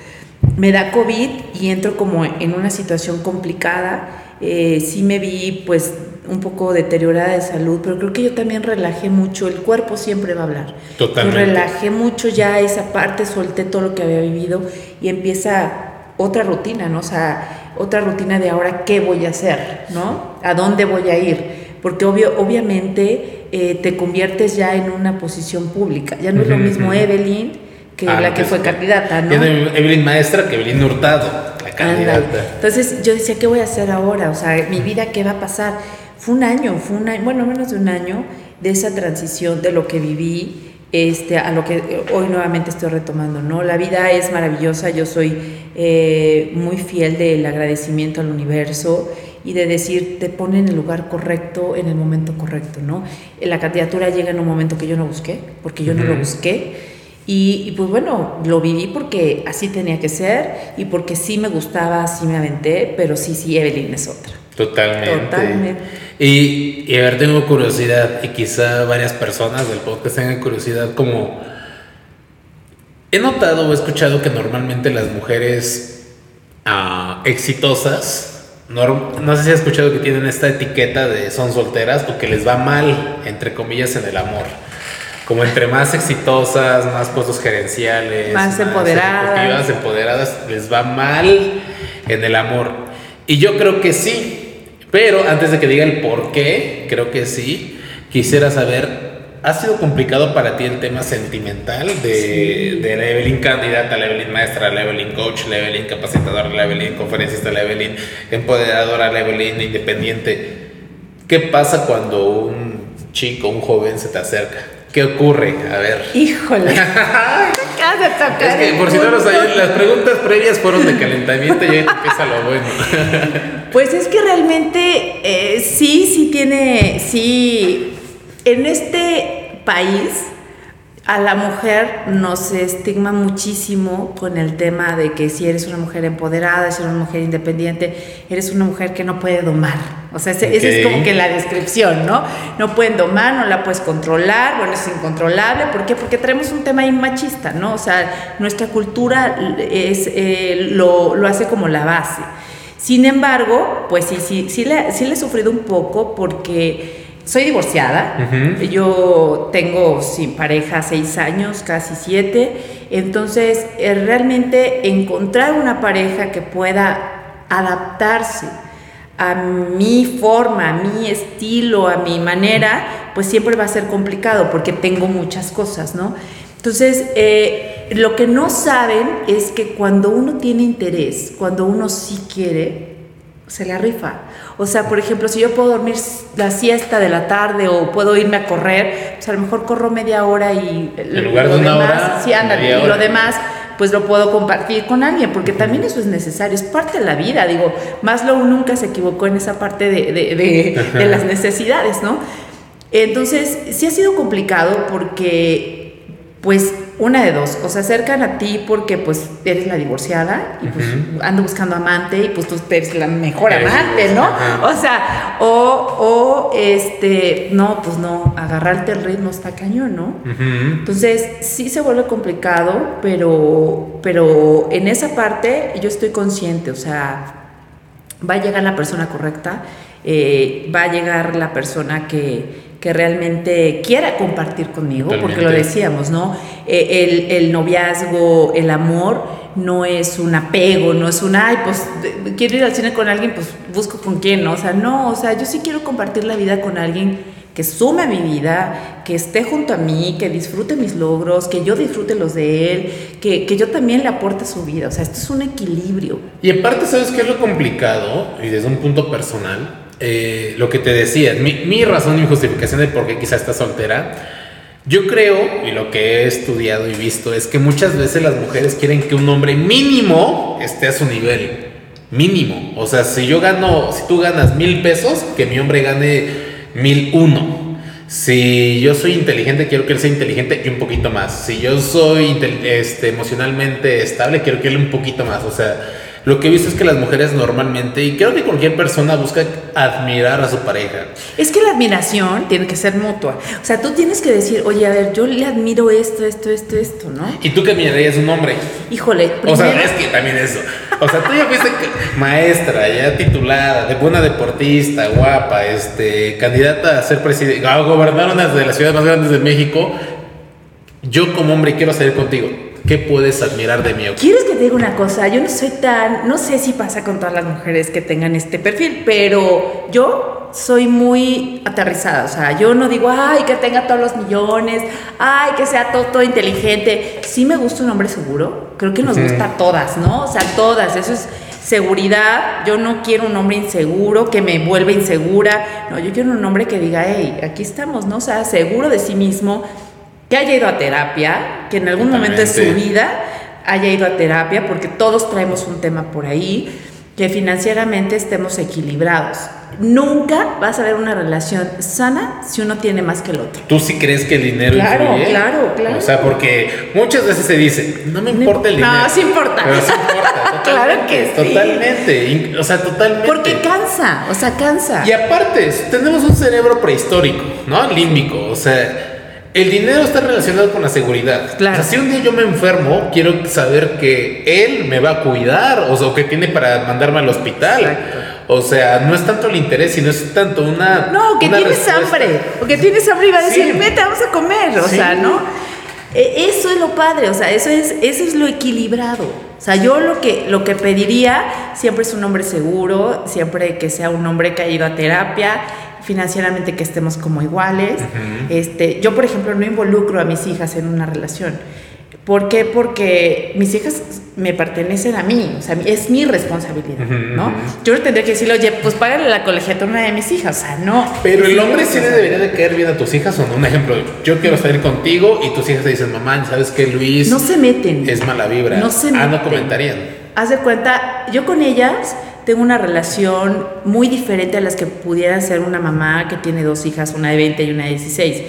Me da COVID y entro como en una situación complicada. Eh, sí me vi pues un poco deteriorada de salud, pero creo que yo también relajé mucho, el cuerpo siempre va a hablar. Totalmente. relajé mucho ya esa parte, solté todo lo que había vivido y empieza otra rutina, ¿no? O sea, otra rutina de ahora qué voy a hacer, ¿no? ¿A dónde voy a ir? Porque obvio, obviamente eh, te conviertes ya en una posición pública. Ya no es lo mismo Evelyn que ah, la que fue candidata, ¿no? Evelyn maestra que Evelyn Hurtado, la candidata. Entonces yo decía, ¿qué voy a hacer ahora? O sea, mi vida, ¿qué va a pasar? Fue un año, fue un año, bueno, menos de un año de esa transición de lo que viví este, a lo que hoy nuevamente estoy retomando, ¿no? La vida es maravillosa, yo soy eh, muy fiel del agradecimiento al universo y de decir, te pone en el lugar correcto, en el momento correcto, ¿no? La candidatura llega en un momento que yo no busqué, porque yo no lo busqué. Y, y, pues bueno, lo viví porque así tenía que ser y porque sí me gustaba, sí me aventé, pero sí, sí, Evelyn es otra. Totalmente. Totalmente. Y, y a ver, tengo curiosidad, y quizá varias personas del podcast tengan curiosidad, como he notado o he escuchado que normalmente las mujeres ah, exitosas, no, no sé si has escuchado que tienen esta etiqueta de son solteras o que les va mal, entre comillas, en el amor. Como entre más exitosas, más puestos gerenciales, Más empoderadas. ejecutivas, empoderadas, les va mal en el amor. Y yo creo que sí. Pero antes de que diga el por qué, creo que sí, quisiera saber, ¿ha sido complicado para ti el tema sentimental de, de la Evelyn candidata, la Evelyn maestra, la Evelyn coach, la Evelyn capacitadora, la Evelyn conferencista, la Evelyn empoderadora, la Evelyn independiente? ¿Qué pasa cuando un chico, un joven se te acerca? ¿Qué ocurre? A ver. Híjole. De Es que por si no lo sabían, las preguntas previas fueron de calentamiento y ahí empieza lo bueno. Pues es que realmente eh, sí, sí tiene, sí, en este país a la mujer nos estigma muchísimo con el tema de que si eres una mujer empoderada, si eres una mujer independiente, eres una mujer que no puede domar. O sea, ese, esa es como que la descripción, ¿no? No pueden domar, no la puedes controlar, bueno, es incontrolable. ¿Por qué? Porque traemos un tema ahí machista, ¿no? O sea, nuestra cultura es, eh, lo, lo hace como la base. Sin embargo, pues sí, sí, sí le, sí le he sufrido un poco porque soy divorciada. Yo tengo sin pareja seis años, casi siete. Entonces, eh, realmente encontrar una pareja que pueda adaptarse a mi forma, a mi estilo, a mi manera, pues siempre va a ser complicado porque tengo muchas cosas, ¿no? Entonces, eh, lo que no saben es que cuando uno tiene interés, cuando uno sí quiere, se la rifa. O sea, por ejemplo, si yo puedo dormir la siesta de la tarde o puedo irme a correr, pues a lo mejor corro media hora y En lugar de lo una demás, hora, sí, ándale, y hora. lo demás pues lo puedo compartir con alguien, porque también eso es necesario, es parte de la vida, digo, Maslow nunca se equivocó en esa parte de, de- de- de las necesidades, ¿no? Entonces, sí ha sido complicado porque, pues, una de dos, o se acercan a ti porque, pues, eres la divorciada y, pues, ando buscando amante y, pues, tú eres la mejor amante, ¿no? O sea, o, o, este, no, pues, no, agarrarte el ritmo está cañón, ¿no? Entonces, sí se vuelve complicado, pero, pero en esa parte yo estoy consciente, o sea, va a llegar la persona correcta, eh, va a llegar la persona que, que realmente quiera compartir conmigo, porque lo decíamos, ¿no? Eh, el, el noviazgo, el amor, no es un apego, no es un, ay, pues quiero ir al cine con alguien, pues busco con quién, ¿no? O sea, no, o sea, yo sí quiero compartir la vida con alguien que sume a mi vida, que esté junto a mí, que disfrute mis logros, que yo disfrute los de él, que, que yo también le aporte a su vida. O sea, esto es un equilibrio. Y aparte, ¿sabes qué es lo complicado? Y desde un punto personal, eh, lo que te decía, mi, mi razón y mi justificación de por qué quizá estás soltera, yo creo, y lo que he estudiado y visto, es que muchas veces las mujeres quieren que un hombre mínimo esté a su nivel. Mínimo. O sea, si yo gano, si tú ganas mil pesos, que mi hombre gane mil uno. Si yo soy inteligente, quiero que él sea inteligente y un poquito más. Si yo soy este, emocionalmente estable, quiero que él un poquito más. O sea, lo que he visto es que las mujeres normalmente, y creo que cualquier persona busca admirar a su pareja. Es que la admiración tiene que ser mutua. O sea, tú tienes que decir, oye, a ver, yo le admiro esto, esto, esto, esto, ¿no? ¿Y tú qué admirarías un hombre? Híjole, primero... O sea, es que también eso. O sea, tú ya fuiste maestra, ya titulada, de buena deportista, guapa, este, candidata a ser presidente, a gobernar una de las ciudades más grandes de México. Yo como hombre quiero salir contigo. ¿Qué puedes admirar de mí? ¿Quieres que te diga una cosa? Yo no soy tan, no sé si pasa con todas las mujeres que tengan este perfil, pero yo soy muy aterrizada, o sea, yo no digo, ay, que tenga todos los millones, ay, que sea todo, todo inteligente. Sí me gusta un hombre seguro, creo que nos gusta a todas, ¿no? O sea, todas, eso es seguridad, yo no quiero un hombre inseguro que me vuelva insegura, no, yo quiero un hombre que diga, hey, aquí estamos, ¿no? O sea, seguro de sí mismo, que haya ido a terapia, que en algún momento de su vida haya ido a terapia, porque todos traemos un tema por ahí, que financieramente estemos equilibrados. Nunca vas a ver una relación sana si uno tiene más que el otro. ¿Tú sí crees que el dinero Claro, influye? claro, claro. O sea, porque muchas veces se dice, no me importa el No, dinero. sí importa. Pero sí importa. Claro que sí. Totalmente. O sea, totalmente. Porque cansa, o sea, cansa. Y aparte, tenemos un cerebro prehistórico, ¿no? Límbico. O sea, El dinero está relacionado con la seguridad. Claro. O sea, si un día yo me enfermo, quiero saber que él me va a cuidar, o sea, que tiene para mandarme al hospital. Exacto. O sea, no es tanto el interés, sino es tanto una. No, que una tienes respuesta. hambre. O que tienes hambre y va a decir, Sí. vete, vamos a comer. O Sí. sea, ¿no? E- Eso es lo padre, o sea, eso es, eso es lo equilibrado. O sea, yo lo que, lo que pediría siempre es un hombre seguro, siempre que sea un hombre que haya ido a terapia, financieramente que estemos como iguales. este, yo, por ejemplo, no involucro a mis hijas en una relación. ¿Por qué? Porque mis hijas me pertenecen a mí, o sea, es mi responsabilidad, ¿no? Yo no tendría que decirle, oye, pues págale la colegiatura de mis hijas, o sea, no. Pero el hombre sí le debería de caer bien a tus hijas o no. Un ejemplo, yo quiero salir contigo y tus hijas te dicen, mamá, ¿sabes qué, Luis? No se meten. Es mala vibra. No se ah, no meten. comentarían. Haz de cuenta, yo con ellas tengo una relación muy diferente a las que pudiera ser una mamá que tiene dos hijas, una de 20 y una de 16.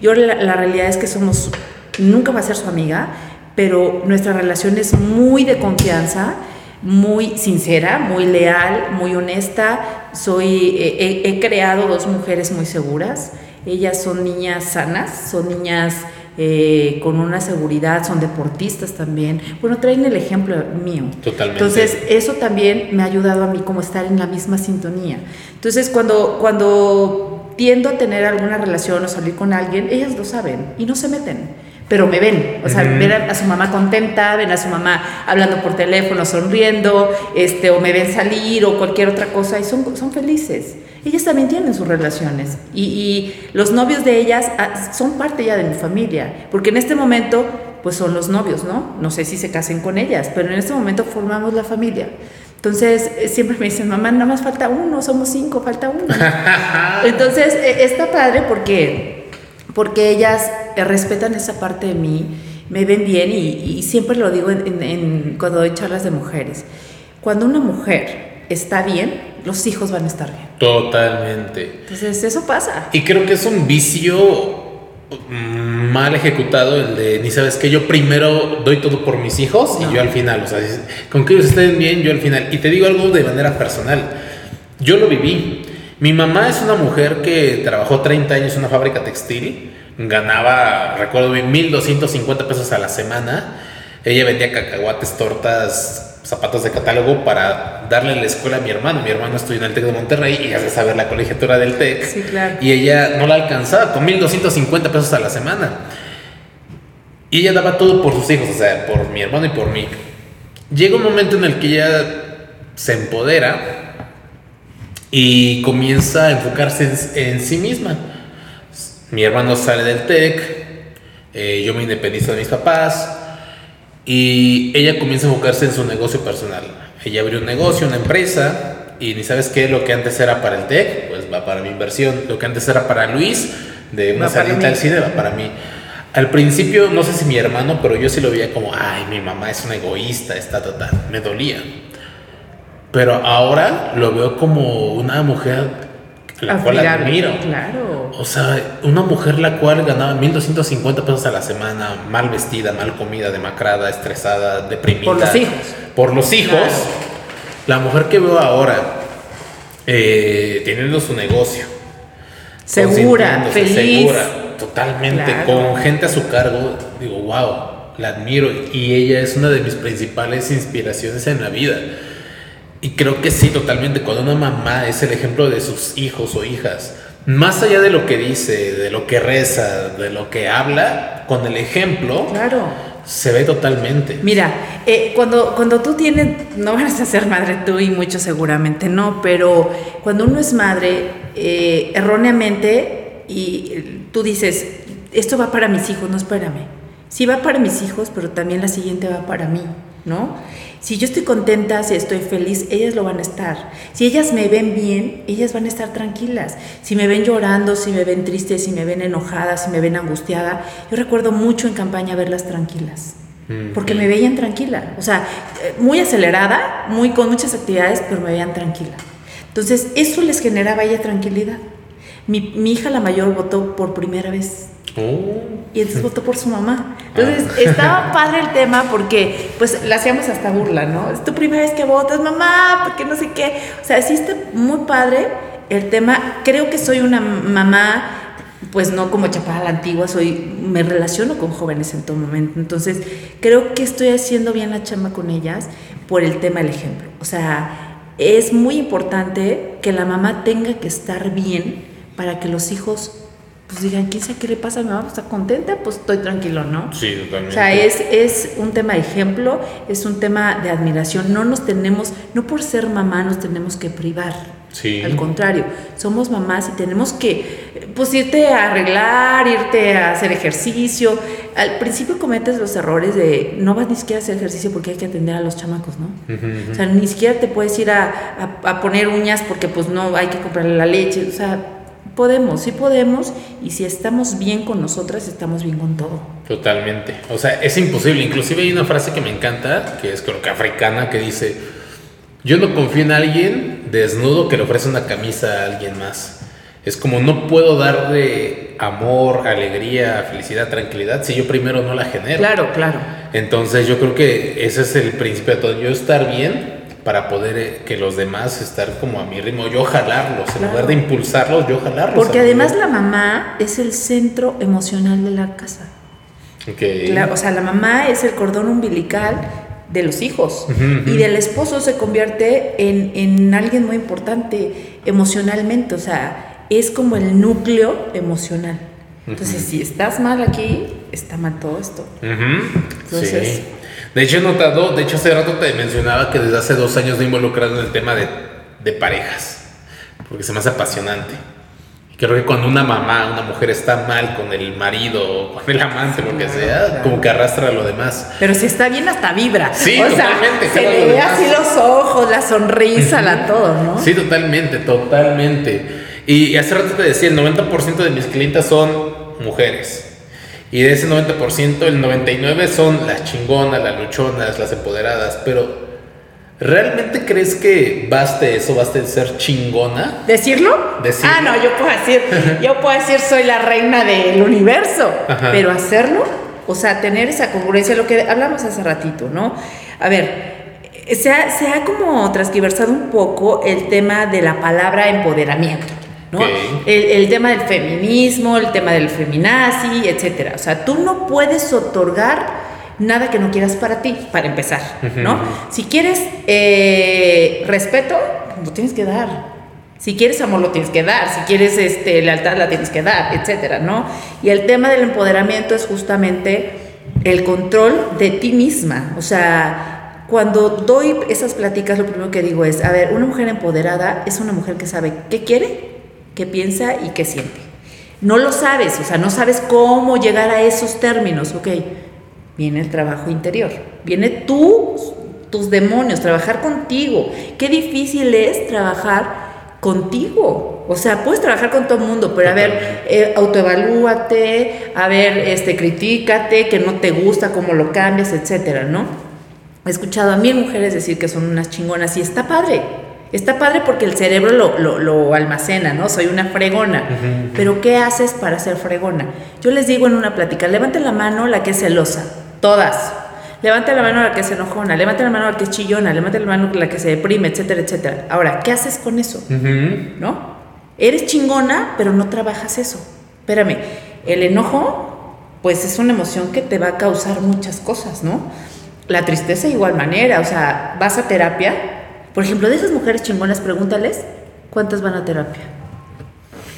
Yo la, la realidad es que somos, nunca va a ser su amiga, pero nuestra relación es muy de confianza, muy sincera, muy leal, muy honesta. Soy, he- he- he creado dos mujeres muy seguras. Ellas son niñas sanas, son niñas eh, con una seguridad, son deportistas también. Bueno, traen el ejemplo mío. Totalmente. Entonces, eso también me ha ayudado a mí como estar en la misma sintonía. Entonces, cuando, cuando tiendo a tener alguna relación o salir con alguien, ellas lo saben y no se meten. Pero me ven, o sea, Ujú. ven a, a su mamá contenta, ven a su mamá hablando por teléfono, sonriendo, este, o me ven salir o cualquier otra cosa y son, son felices. Ellas también tienen sus relaciones y, y los novios de ellas ah, son parte ya de mi familia, porque en este momento pues son los novios, ¿no? No sé si se casen con ellas, pero en este momento formamos la familia. Entonces eh, siempre me dicen, mamá, nada más falta uno, somos cinco, falta uno. Entonces eh, está padre porque, porque ellas eh, respetan esa parte de mí, me ven bien y, y siempre lo digo en- en- en- cuando doy charlas de mujeres. Cuando una mujer está bien, los hijos van a estar bien. Totalmente. Entonces eso pasa. Y creo que es un vicio mm, mal ejecutado el de ni sabes que yo primero doy todo por mis hijos No. y yo al final, o sea, con que ellos estén bien, yo al final. Y te digo algo de manera personal. Yo lo viví. Mi mamá es una mujer que trabajó 30 años en una fábrica textil, ganaba, recuerdo bien, 1250 pesos a la semana. Ella vendía cacahuates, tortas, zapatos de catálogo para darle la escuela a mi hermano. Mi hermano estudió en el TEC de Monterrey y ya se sabe la colegiatura del TEC. Sí, claro. Y ella no la alcanzaba con 1250 pesos a la semana. Y ella daba todo por sus hijos, o sea, por mi hermano y por mí. Llega un momento en el que ella se empodera y comienza a enfocarse en, en sí misma. Mi hermano sale del TEC, eh, yo me independizo de mis papás y ella comienza a enfocarse en su negocio personal. Ella abrió un negocio, una empresa y ni sabes qué, lo que antes era para el TEC, pues va para mi inversión. Lo que antes era para Luis, de una salita al cine, va para mí. Al principio, no sé si mi hermano, pero yo sí lo veía como, ay, mi mamá es una egoísta, está total. Me dolía. Pero ahora lo veo como una mujer la cual admiro. Claro. O sea, una mujer la cual ganaba 1250 pesos a la semana, mal vestida, mal comida, demacrada, estresada, deprimida. Por los hijos. Por los hijos. Claro. La mujer que veo ahora, eh, teniendo su negocio. Segura, feliz. Segura, totalmente, Claro. con gente a su cargo. Digo, wow, la admiro. Y ella es una de mis principales inspiraciones en la vida. Y creo que sí, totalmente. Cuando una mamá es el ejemplo de sus hijos o hijas, más allá de lo que dice, de lo que reza, de lo que habla, con el ejemplo Claro. se ve totalmente. Mira, eh, cuando, cuando tú tienes, no vas a ser madre tú y mucho seguramente no, pero cuando uno es madre, eh, erróneamente, y tú dices, esto va para mis hijos, no espérame. Sí va para mis hijos, pero también la siguiente va para mí, ¿no? Si yo estoy contenta, si estoy feliz, ellas lo van a estar. Si ellas me ven bien, ellas van a estar tranquilas. Si me ven llorando, si me ven triste, si me ven enojada, si me ven angustiada, yo recuerdo mucho en campaña verlas tranquilas porque me veían tranquila, o sea, eh, muy acelerada, muy con muchas actividades, pero me veían tranquila. Entonces, eso les generaba ella tranquilidad. Mi, mi hija la mayor votó por primera vez Oh. y entonces votó por su mamá. Entonces, estaba padre el tema porque pues la hacíamos hasta burla, ¿no? Es tu primera vez que votas, mamá, porque no sé qué. O sea, sí está muy padre el tema. Creo que soy una mamá pues no como chapada a la antigua, soy, me relaciono con jóvenes en todo momento. Entonces, creo que estoy haciendo bien la chamba con ellas por el tema del ejemplo. O sea, es muy importante que la mamá tenga que estar bien para que los hijos pues digan, ¿quién sabe qué le pasa a mi mamá? ¿Está contenta? Pues estoy tranquilo, ¿no? Sí, totalmente. O sea, es, es un tema de ejemplo, es un tema de admiración. No nos tenemos, no por ser mamá nos tenemos que privar. Sí. Al contrario, somos mamás y tenemos que, pues, irte a arreglar, irte a hacer ejercicio. Al principio cometes los errores de no vas ni siquiera a hacer ejercicio porque hay que atender a los chamacos, ¿no? O sea, ni siquiera te puedes ir a, a, a poner uñas porque, pues, no hay que comprarle la leche. O sea, podemos, sí podemos, y si estamos bien con nosotras, estamos bien con todo. Totalmente. O sea, es imposible. Inclusive hay una frase que me encanta, que es creo que africana, que dice, yo no confío en alguien desnudo que le ofrece una camisa a alguien más. Es como no puedo darle amor, alegría, felicidad, tranquilidad si yo primero no la genero. Claro, claro. Entonces yo creo que ese es el principio de todo. Yo estar bien para poder eh, que los demás estar como a mi ritmo, yo jalarlos, en lugar de impulsarlos, yo jalarlos. Porque además la mamá es el centro emocional de la casa. Ok. La- o sea, la mamá es el cordón umbilical de los hijos y del esposo se convierte en, en alguien muy importante emocionalmente, o sea, es como el núcleo emocional. Entonces, si estás mal aquí, está mal todo esto. Entonces- sí. De hecho, he notado, de hecho, hace rato te mencionaba que desde hace dos años me he involucrado en el tema de, de parejas, porque se me hace apasionante. Y Creo que cuando una mamá, una mujer está mal con el marido, o con el amante, lo que sea, claro. como que arrastra lo demás. Pero si está bien, hasta vibra. Sí, o sea, totalmente, se jala le ve así los ojos, la sonrisa, la todo, ¿no? Sí, totalmente, totalmente. Y hace rato te decía, el 90% de mis clientes son mujeres. Y de ese 90%, el 99% son las chingonas, las luchonas, las empoderadas. Pero, ¿realmente crees que baste eso, baste ser chingona? ¿Decirlo? Decirlo. Ah, no, yo puedo decir, yo puedo decir soy la reina del universo, Ajá. pero hacerlo, o sea, tener esa congruencia, lo que hablamos hace ratito, ¿no? A ver, se ha, se ha como transgiversado un poco el tema de la palabra empoderamiento. ¿No? El, el tema del feminismo, el tema del feminazi, etcétera. O sea, tú no puedes otorgar nada que no quieras para ti, para empezar, ¿no? Si quieres eh, respeto, lo tienes que dar. Si quieres amor, lo tienes que dar. Si quieres este, lealtad, la tienes que dar, etcétera, ¿no? Y el tema del empoderamiento es justamente el control de ti misma. O sea, cuando doy esas pláticas, lo primero que digo es, a ver, una mujer empoderada es una mujer que sabe qué quiere, qué piensa y qué siente. No lo sabes, o sea, no sabes cómo llegar a esos términos, ok. Viene el trabajo interior, viene tú, tus demonios, trabajar contigo. Qué difícil es trabajar contigo. O sea, puedes trabajar con todo el mundo, pero a ver, eh, autoevalúate, a ver, este, critícate, que no te gusta, cómo lo cambias, etcétera, ¿no? He escuchado a mil mujeres decir que son unas chingonas y está padre. Está padre porque el cerebro lo, lo- lo almacena, ¿no? Soy una fregona. Pero ¿qué haces para ser fregona? Yo les digo en una plática, levanten la mano la que es celosa. Todas. Levanten la mano la que es enojona, levanten la mano la que es chillona, levanten la mano la que se deprime, etcétera, etcétera. Ahora, ¿qué haces con eso? ¿no? Eres chingona, pero no trabajas eso. Espérame, el enojo, pues es una emoción que te va a causar muchas cosas, ¿no? La tristeza de igual manera, o sea, vas a terapia. Por ejemplo, de esas mujeres chingonas, pregúntales cuántas van a terapia.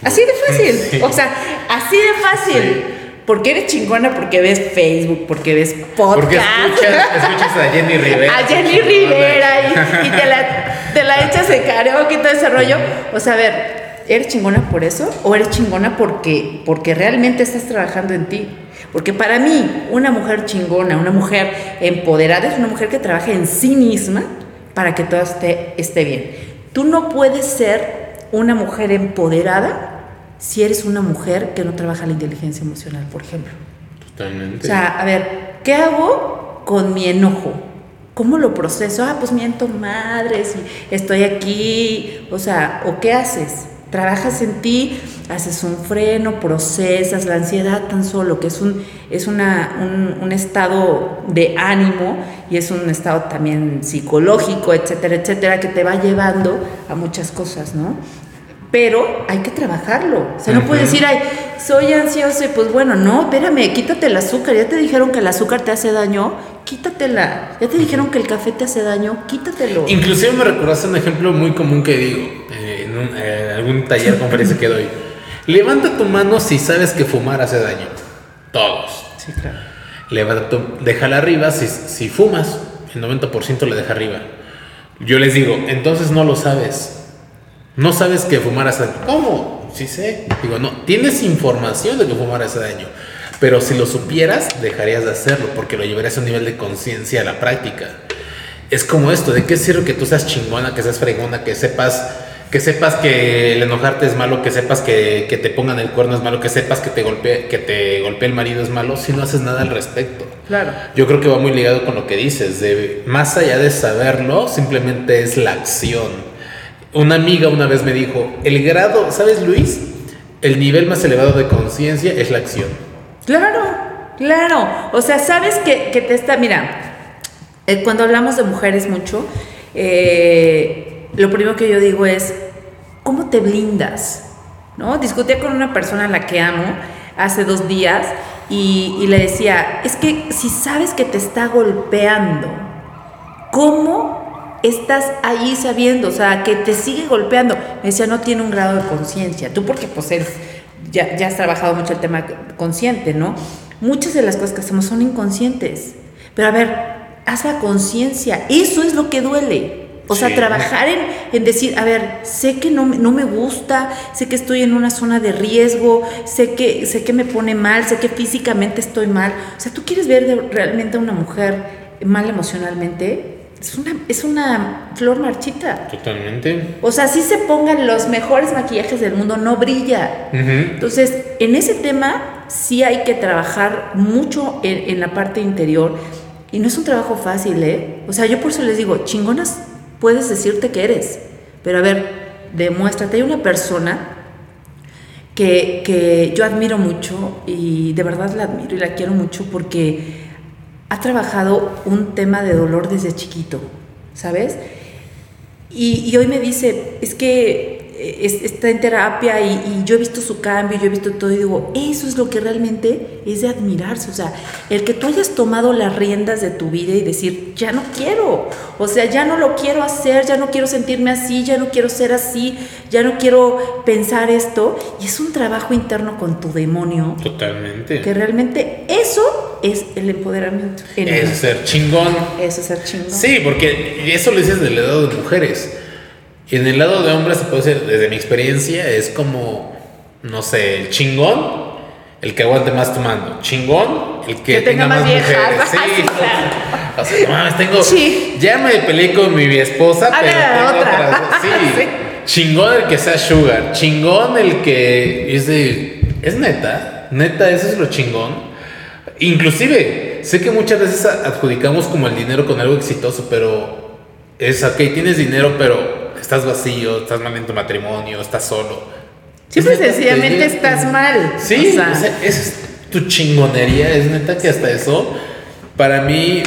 Así de fácil, Sí. o sea, así de fácil. Sí. Porque eres chingona, porque ves Facebook, porque ves podcast. Porque escuchas, escuchas a Jenny Rivera. A Jenny Rivera y, y te, la, te la echas de karaoke y todo ese rollo. O sea, a ver, ¿eres chingona por eso? ¿O eres chingona porque, porque realmente estás trabajando en ti? Porque para mí, una mujer chingona, una mujer empoderada, es una mujer que trabaja en sí misma para que todo esté, esté bien. Tú no puedes ser una mujer empoderada si eres una mujer que no trabaja la inteligencia emocional, por ejemplo. Totalmente. O sea, a ver, ¿qué hago con mi enojo? ¿Cómo lo proceso? Ah, pues miento madres y estoy aquí. O sea, ¿o qué haces? Trabajas en ti, haces un freno, procesas la ansiedad tan solo, que es un, es una, un, un estado de ánimo y es un estado también psicológico, etcétera, etcétera, que te va llevando a muchas cosas, ¿no? pero hay que trabajarlo. O sea, no puedes decir, ay, soy ansioso y pues bueno, no, espérame, quítate el azúcar. Ya te dijeron que el azúcar te hace daño, quítatela. Ya te dijeron que el café te hace daño, quítatelo. Inclusive me recordaste un ejemplo muy común que digo eh, en, un, eh, en algún taller, conferencia que doy. Levanta tu mano si sabes que fumar hace daño. Todos. Sí, claro. Levanta tu, déjala arriba si, si fumas. El 90% le deja arriba. Yo les digo, entonces no lo sabes. No sabes que fumar hace daño. ¿Cómo? Sí sé. Digo, no, tienes información de que fumar hace daño. Pero si lo supieras, dejarías de hacerlo porque lo llevarías a un nivel de conciencia a la práctica. Es como esto, ¿de qué sirve que tú seas chingona, que seas fregona, que sepas que sepas que el enojarte es malo, que sepas que, que te pongan el cuerno es malo, que sepas que te golpee, que te golpee el marido es malo, si no haces nada al respecto. Claro. Yo creo que va muy ligado con lo que dices, de más allá de saberlo, simplemente es la acción. Una amiga una vez me dijo, el grado, ¿sabes Luis? El nivel más elevado de conciencia es la acción. Claro, claro. O sea, sabes que, que te está, mira, eh, cuando hablamos de mujeres mucho, eh, lo primero que yo digo es, ¿cómo te blindas? ¿No? Discutí con una persona a la que amo hace dos días y, y le decía, es que si sabes que te está golpeando, ¿cómo estás ahí sabiendo, o sea, que te sigue golpeando. Me decía, no tiene un grado de conciencia. Tú porque pues eres, ya, ya has trabajado mucho el tema consciente, ¿no? Muchas de las cosas que hacemos son inconscientes. Pero a ver, haz la conciencia. Eso es lo que duele. O sea, trabajar en, en decir, a ver, sé que no, me- no me gusta, sé que estoy en una zona de riesgo, sé que, sé que me pone mal, sé que físicamente estoy mal. O sea, tú quieres ver de- realmente a una mujer mal emocionalmente, es una, es una flor marchita. Totalmente. O sea, si se pongan los mejores maquillajes del mundo, no brilla. Entonces, en ese tema sí hay que trabajar mucho en, en la parte interior y no es un trabajo fácil, ¿eh? O sea, yo por eso les digo, chingonas puedes decirte que eres, pero a ver, demuéstrate. Hay una persona que, que yo admiro mucho y de verdad la admiro y la quiero mucho porque ha trabajado un tema de dolor desde chiquito, ¿sabes? Y, hoy me dice, es que es- está en terapia y, y yo he visto su cambio, yo he visto todo y digo, eso es lo que realmente es de admirarse. O sea, el que tú hayas tomado las riendas de tu vida y decir, ya no quiero, o sea, ya no lo quiero hacer, ya no quiero sentirme así, ya no quiero ser así, ya no quiero pensar esto. Y es un trabajo interno con tu demonio, Totalmente. que realmente eso es el empoderamiento. en Es ser chingón. Eso es ser chingón. Sí, porque eso lo dices del lado de mujeres. Y en el lado de hombres se puede ser, desde mi experiencia, es como, no sé, el chingón, el que aguante más tomando. Chingón, el que, Que tenga más viejas. mujeres. Sí, Sí, claro. O sea, no mames, tengo. Sí. Ya me peleé con mi esposa, A pero tengo otra. otras- Sí. Sí. Chingón el que sea sugar. Chingón el que es de. Es neta. Neta, eso es lo chingón. Inclusive, sé que muchas veces adjudicamos como el dinero con algo exitoso, pero es, ok, tienes dinero, pero estás vacío, estás mal en tu matrimonio, estás solo. Neta, sencillamente te estás mal. Sí, O sea, o sea, es tu chingonería, es neta que hasta eso, para mí,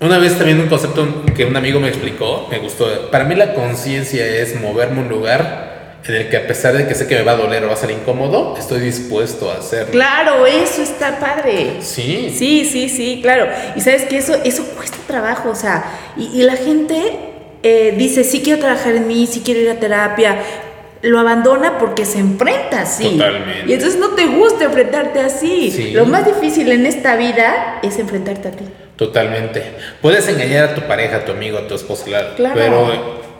una vez también un concepto que un amigo me explicó, me gustó, para mí la conciencia es moverme a un lugar en el que a pesar de que sé que me va a doler o va a ser incómodo, estoy dispuesto a hacerlo. Claro, eso está padre. Sí. Sí, sí, sí, claro. Y sabes que eso, eso cuesta trabajo, o sea, y, y la gente eh, dice, sí quiero trabajar en mí, sí quiero ir a terapia, lo abandona porque se enfrenta así. Totalmente. Y entonces no te gusta enfrentarte así. Sí. Lo más difícil en esta vida es enfrentarte a ti. Totalmente. Puedes engañar a tu pareja, a tu amigo, a tu esposa, claro, pero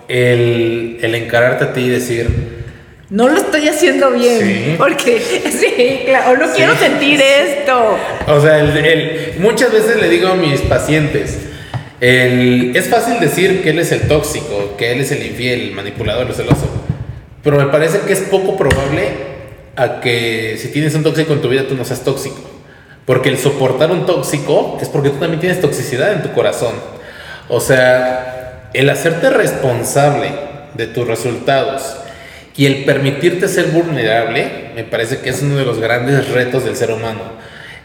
el, el encararte a ti y decir, No lo estoy haciendo bien. Sí. Porque, sí, claro, no Sí. quiero sentir esto. O sea, el- el- muchas veces le digo a mis pacientes, el- es fácil decir que él es el tóxico, que él es el infiel, el manipulador, el celoso, pero me parece que es poco probable a que si tienes un tóxico en tu vida tú no seas tóxico. Porque el soportar un tóxico es porque tú también tienes toxicidad en tu corazón. O sea, el hacerte responsable de tus resultados y el permitirte ser vulnerable, me parece que es uno de los grandes retos del ser humano.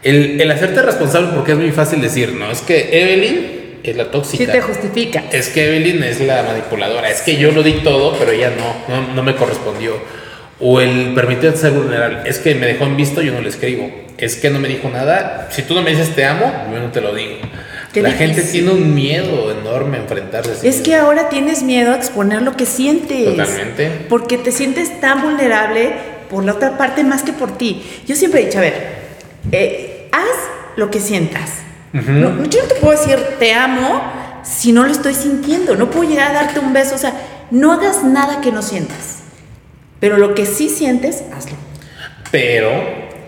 El, el hacerte responsable porque es muy fácil decir, no, es que Evelyn es la tóxica. Sí te justifica. Es que Evelyn es la manipuladora. Es que yo lo di todo, pero ella no, no, no me correspondió. O el permitir ser vulnerable. Es que me dejó en visto, yo no le escribo. Es que no me dijo nada. Si tú no me dices te amo, yo no te lo digo. Qué la difícil. gente tiene un miedo enorme a enfrentarse a sí Es que ahora tienes miedo a exponer lo que sientes. Totalmente. Porque te sientes tan vulnerable por la otra parte más que por ti. Yo siempre he dicho, a ver, eh, haz lo que sientas. Ujú. No, yo no te puedo decir te amo si no lo estoy sintiendo. No puedo llegar a darte un beso. O sea, no hagas nada que no sientas. Pero lo que sí sientes, hazlo. Pero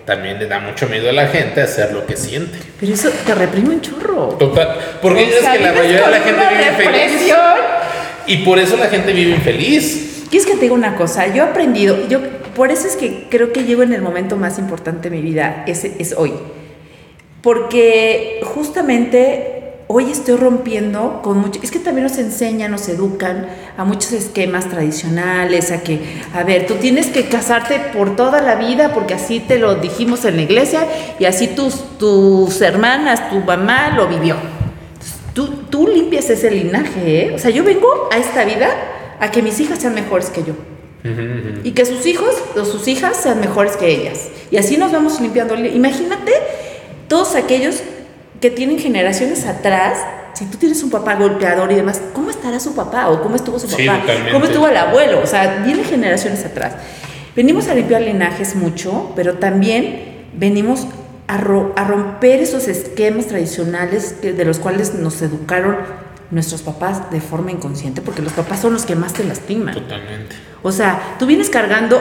también le da mucho miedo a la gente hacer lo que siente. Pero eso te reprime un chorro. Total. Porque O es sea, que la mayoría de la gente vive infeliz. Y por eso la gente vive infeliz. ¿Quieres que te diga una cosa? Yo he aprendido, yo, por eso es que creo que llego en el momento más importante de mi vida, es, es hoy. Porque justamente hoy estoy rompiendo con mucho, es que también nos enseñan, nos educan a muchos esquemas tradicionales, a que, a ver, tú tienes que casarte por toda la vida porque así te lo dijimos en la iglesia y así tus, tus hermanas, tu mamá lo vivió. Tú, tú limpias ese linaje, ¿eh? O sea, yo vengo a esta vida a que mis hijas sean mejores que yo. Y que sus hijos o sus hijas sean mejores que ellas. Y así nos vamos limpiando. Imagínate todos aquellos que tienen generaciones atrás. Si tú tienes un papá golpeador y demás, ¿cómo estará su papá? ¿O cómo estuvo su Sí, papá? totalmente. ¿Cómo estuvo el abuelo? O sea, vienen generaciones atrás. Venimos a limpiar linajes mucho, pero también venimos a, ro- a romper esos esquemas tradicionales que- de los cuales nos educaron nuestros papás de forma inconsciente, porque los papás son los que más te lastiman. Totalmente. O sea, tú vienes cargando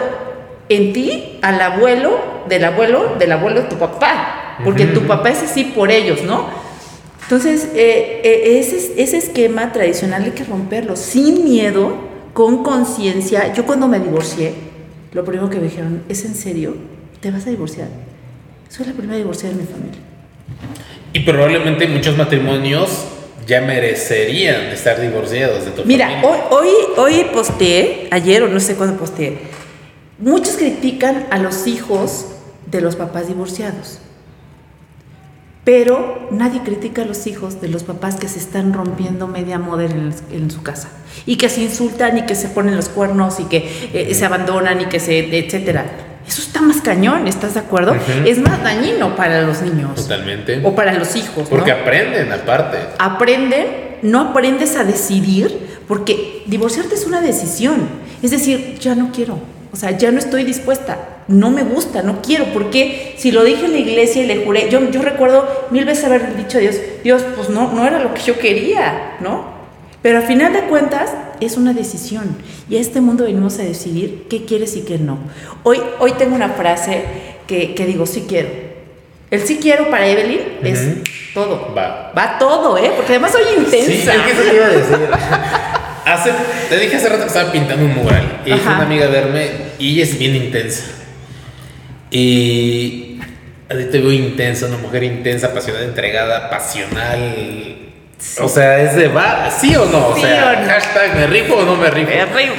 en ti al abuelo del abuelo del abuelo de tu papá, porque tu papá es así por ellos, ¿no? Entonces, eh, eh, ese, ese esquema tradicional hay que romperlo sin miedo, con conciencia. Yo cuando me divorcié, lo primero que me dijeron, ¿es en serio? ¿Te vas a divorciar? Soy la primera divorciada de mi familia. Y probablemente muchos matrimonios ya merecerían estar divorciados de tu Mira, familia. hoy, hoy, hoy posteé, ayer o no sé cuándo posteé, muchos critican a los hijos de los papás divorciados, pero nadie critica a los hijos de los papás que se están rompiendo media model en, en su casa y que se insultan y que se ponen los cuernos y que eh, se abandonan y que se, etcétera. Eso está más cañón, ¿estás de acuerdo? Es más dañino para los niños Totalmente. o para los hijos. ¿no? Porque aprenden aparte. aprenden, no aprendes a decidir, porque divorciarte es una decisión. Es decir, ya no quiero, o sea, ya no estoy dispuesta, no me gusta, no quiero, porque si lo dije en la iglesia y le juré, yo, yo recuerdo mil veces haber dicho a Dios, Dios, pues no, no era lo que yo quería, ¿no? Pero al final de cuentas es una decisión y a este mundo venimos a decidir qué quieres y qué no. Hoy, hoy tengo una frase que, que digo, sí quiero. El sí quiero para Evelyn es Ujú. todo. Va. Va todo, ¿eh? Porque además soy Sí, intensa. es que eso te iba a decir. Hace, te dije hace rato que estaba pintando un mural y fue Ajá. una amiga a verme y ella es bien intensa. Y te veo intensa, una mujer intensa, apasionada, entregada, pasional. O sea, es de va, sí o no. O Sí sea, o no. hashtag me rifo o no me rifo. Me río.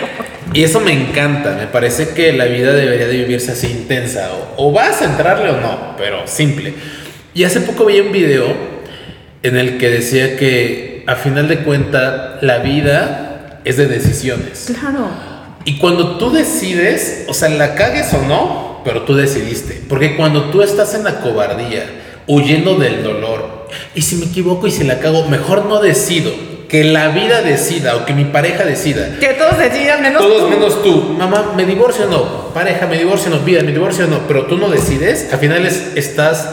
Y eso me encanta, me parece que la vida debería de vivirse así intensa, o, o vas a entrarle o no, pero simple. Y hace poco vi un video en el que decía que a final de cuentas la vida es de decisiones. Claro. Y cuando tú decides, o sea, la cagues o no, pero tú decidiste. Porque cuando tú estás en la cobardía, huyendo del dolor, y si me equivoco y si la cago, mejor no decido. Que la vida decida o que mi pareja decida. Que todos decidan menos Todos tú. menos tú. Mamá, ¿me divorcio o no? Pareja, ¿me divorcio o no? Vida, ¿me divorcio o no? Pero tú no decides. Al final es- estás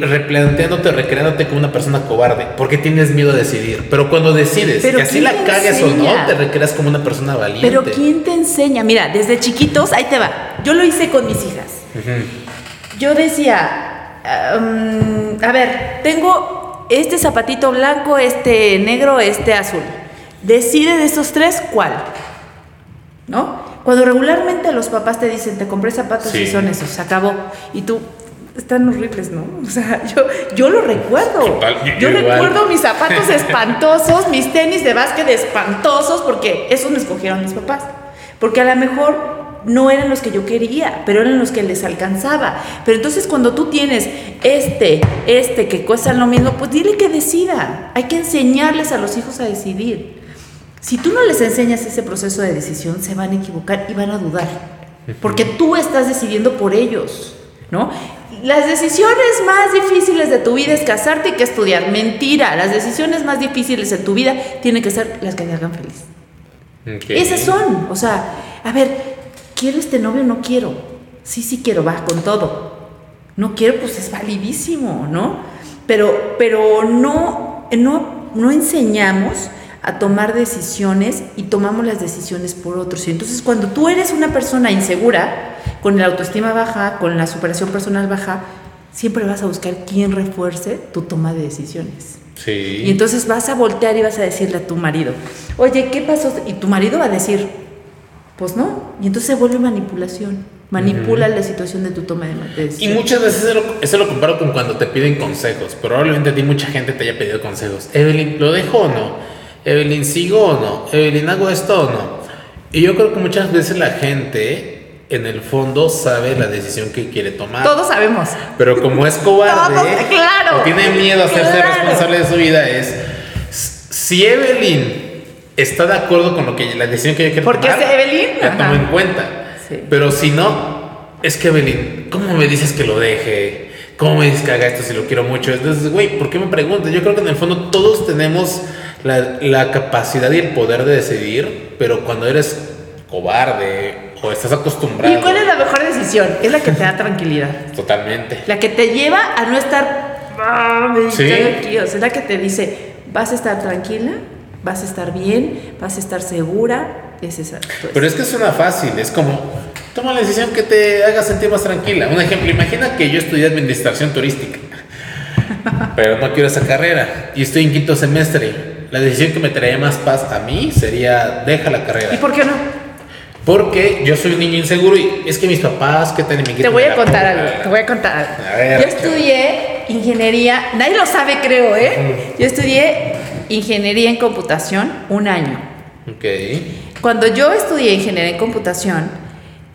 replanteándote, recreándote como una persona cobarde. Porque tienes miedo a decidir. Pero cuando decides Pero que así ¿quién la te cagues o no, te recreas como una persona valiente. Pero ¿quién te enseña? Mira, desde chiquitos, ahí te va. Yo lo hice con mis hijas. Ujú. Yo decía, um, a ver, tengo este zapatito blanco, este negro, este azul. Decide de esos tres cuál. ¿No? Cuando regularmente los papás te dicen, te compré zapatos Sí. y son esos, se acabó. Y tú, están horribles, ¿no? O sea, yo, yo lo recuerdo. Total, yo- igual. recuerdo mis zapatos espantosos, mis tenis de básquet espantosos, porque esos me escogieron mis papás. Porque a lo mejor no eran los que yo quería, pero eran los que les alcanzaba. Pero entonces cuando tú tienes este, este que cuesta lo mismo, pues dile que decida. Hay que enseñarles a los hijos a decidir. Si tú no les enseñas ese proceso de decisión, se van a equivocar y van a dudar, porque tú estás decidiendo por ellos, ¿no? Las decisiones más difíciles de tu vida es casarte y que estudiar. Mentira, las decisiones más difíciles de tu vida tienen que ser las que te hagan feliz. Esas son, o sea, a ver, ¿quiero este novio? No quiero. Sí, sí quiero, va con todo. No quiero, pues es validísimo, ¿no? Pero, pero no, no, no enseñamos a tomar decisiones y tomamos las decisiones por otros. Y entonces cuando tú eres una persona insegura, con la autoestima baja, con la superación personal baja, siempre vas a buscar quién refuerce tu toma de decisiones. Sí. Y entonces vas a voltear y vas a decirle a tu marido, oye, ¿qué pasó? Y tu marido va a decir, pues no. Y entonces se vuelve manipulación. Manipula la situación de tu toma de decisiones. Y muchas veces eso lo, eso lo, comparo con cuando te piden consejos. Probablemente a ti mucha gente te haya pedido consejos. Evelyn, ¿lo dejo o no? Evelyn, ¿sigo o no? Evelyn, ¿hago esto o no? Y yo creo que muchas veces la gente en el fondo sabe la decisión que quiere tomar. Todos sabemos. Pero como es cobarde claro, o tiene miedo a hacerse responsable de su vida, es si Evelyn está de acuerdo con lo que la decisión que ella quiere Porque tomar, es Evelyn, la tomo en cuenta. Sí. Pero si no, es que Evelyn, ¿cómo me dices que lo deje? ¿Cómo me dices que haga esto si lo quiero mucho? Entonces, güey, ¿por qué me preguntas? Yo creo que en el fondo todos tenemos la, la capacidad y el poder de decidir, pero cuando eres cobarde o estás acostumbrado. ¿Y cuál es la mejor decisión? Es la que te da tranquilidad. Totalmente. La que te lleva a no estar ah, Sí. aquí. O sea, es la que te dice, vas a estar tranquila, vas a estar bien, vas a estar segura. Es esa. pues. Pero es que suena fácil, es como, toma la decisión que te haga sentir más tranquila. Un ejemplo, imagina que yo estudié administración turística, pero no quiero esa carrera y estoy en quinto semestre. La decisión que me traería más paz a mí sería, deja la carrera. ¿Y por qué no? Porque yo soy un niño inseguro y es que mis papás, ¿qué tal? Te voy a contar algo, te voy a contar algo. A ver, Yo estudié ingeniería, nadie lo sabe creo, ¿eh? Yo estudié ingeniería en computación un año. Ok. Cuando yo estudié ingeniería en computación,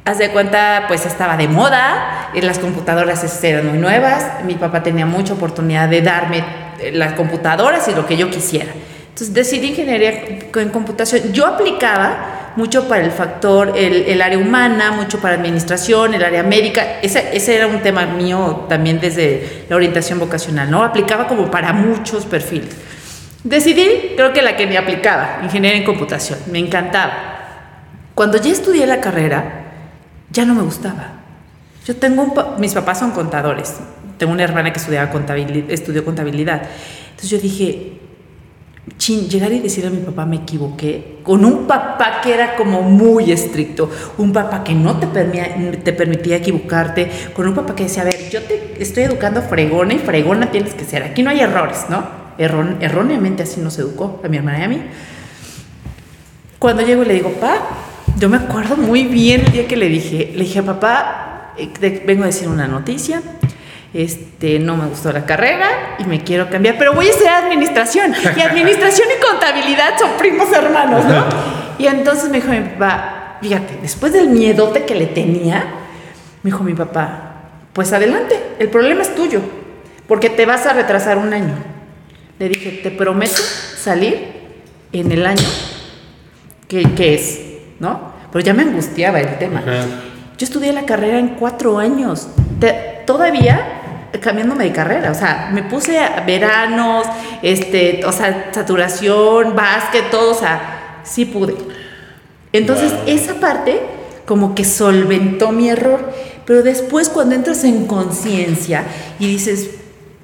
haz de cuenta, pues estaba de moda, eh, las computadoras eran muy nuevas, mi papá tenía mucha oportunidad de darme eh, las computadoras y lo que yo quisiera. Entonces decidí ingeniería en computación. Yo aplicaba mucho para el factor, el, el área humana, mucho para administración, el área médica. Ese, ese era un tema mío también desde la orientación vocacional, ¿no? Aplicaba como para muchos perfiles. Decidí, creo que la que me aplicaba, ingeniería en computación. Me encantaba. Cuando ya estudié la carrera, ya no me gustaba. Yo tengo un pa- mis papás son contadores. Tengo una hermana que estudiaba contabilidad, estudió contabilidad. Entonces yo dije, chin, llegar y decirle a mi papá me equivoqué, con un papá que era como muy estricto, un papá que no te, permia- te permitía equivocarte, con un papá que decía, a ver, yo te estoy educando fregona y fregona tienes que ser, aquí no hay errores, ¿no? Errón- erróneamente así nos educó a mi hermana y a mí. Cuando llego y le digo, pa, yo me acuerdo muy bien el día que le dije, le dije, papá, eh, vengo a decir una noticia, este, no me gustó la carrera y me quiero cambiar, pero voy a estudiar administración. Y administración y contabilidad son primos hermanos, ¿no? Y entonces me dijo mi papá, fíjate, después del miedote que le tenía, me dijo mi papá, pues adelante, el problema es tuyo, porque te vas a retrasar un año. Le dije, te prometo salir en el año que, que es, ¿no? Pero ya me angustiaba el tema. Ajá. Yo estudié la carrera en cuatro años, Te- todavía cambiándome de carrera, o sea, me puse a veranos, este, o sea, saturación, básquet, todo, o sea, sí pude. Entonces, Wow. esa parte como que solventó mi error, pero después cuando entras en conciencia y dices,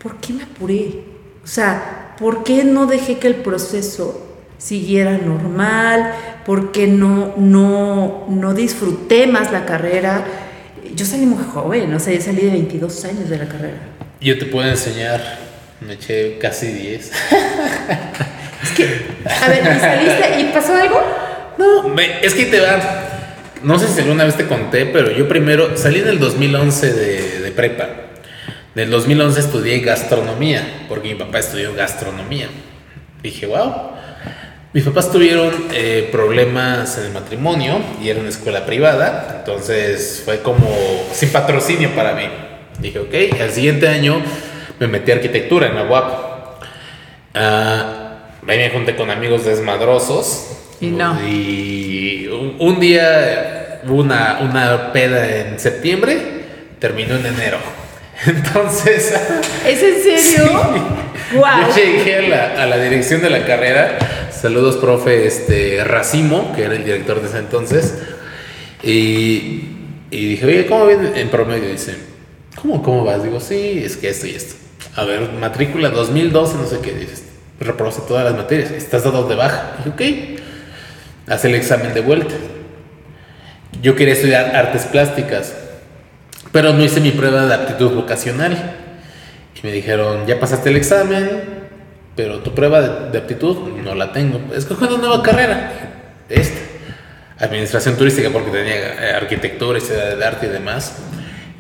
¿por qué me apuré? O sea, ¿por qué no dejé que el proceso siguiera normal? ¿Por qué no, no, no disfruté más la carrera? Yo salí muy joven, o sea, yo salí de 22 años de la carrera. Yo te puedo enseñar, me eché casi 10. Es que, a ver, ¿y saliste y pasó algo? No, me- es que te va. No sé si alguna vez te conté, pero yo primero salí en el 2011 de, de prepa. En el 2011 estudié gastronomía, porque mi papá estudió gastronomía. Dije, wow. Mis papás tuvieron eh, problemas en el matrimonio y era una escuela privada, entonces fue como sin patrocinio para mí. Dije, ok, al siguiente año me metí a arquitectura en la UAP. Ah, ahí me junté con amigos desmadrosos. Y no. Y un, un día hubo una, una peda en septiembre, terminó en enero. Entonces, ¿Es en serio? Wow. yo llegué a la, a la dirección de la carrera. Saludos, profe este, Racimo, que era el director de ese entonces. Y, dije, oye, ¿cómo viene en promedio? Dice, ¿cómo, ¿cómo vas? Digo, sí, es que esto y esto. A ver, matrícula 2012, no sé qué. Dices, reprobaste todas las materias. Estás dado de baja. Dije, ok. Haz el examen de vuelta. Yo quería estudiar artes plásticas, pero no hice mi prueba de aptitud vocacional. Y me dijeron, ya pasaste el examen, pero tu prueba de, de aptitud no la tengo. Escoge una nueva carrera. Esta. Administración turística porque tenía eh, arquitectura, historia del arte y demás.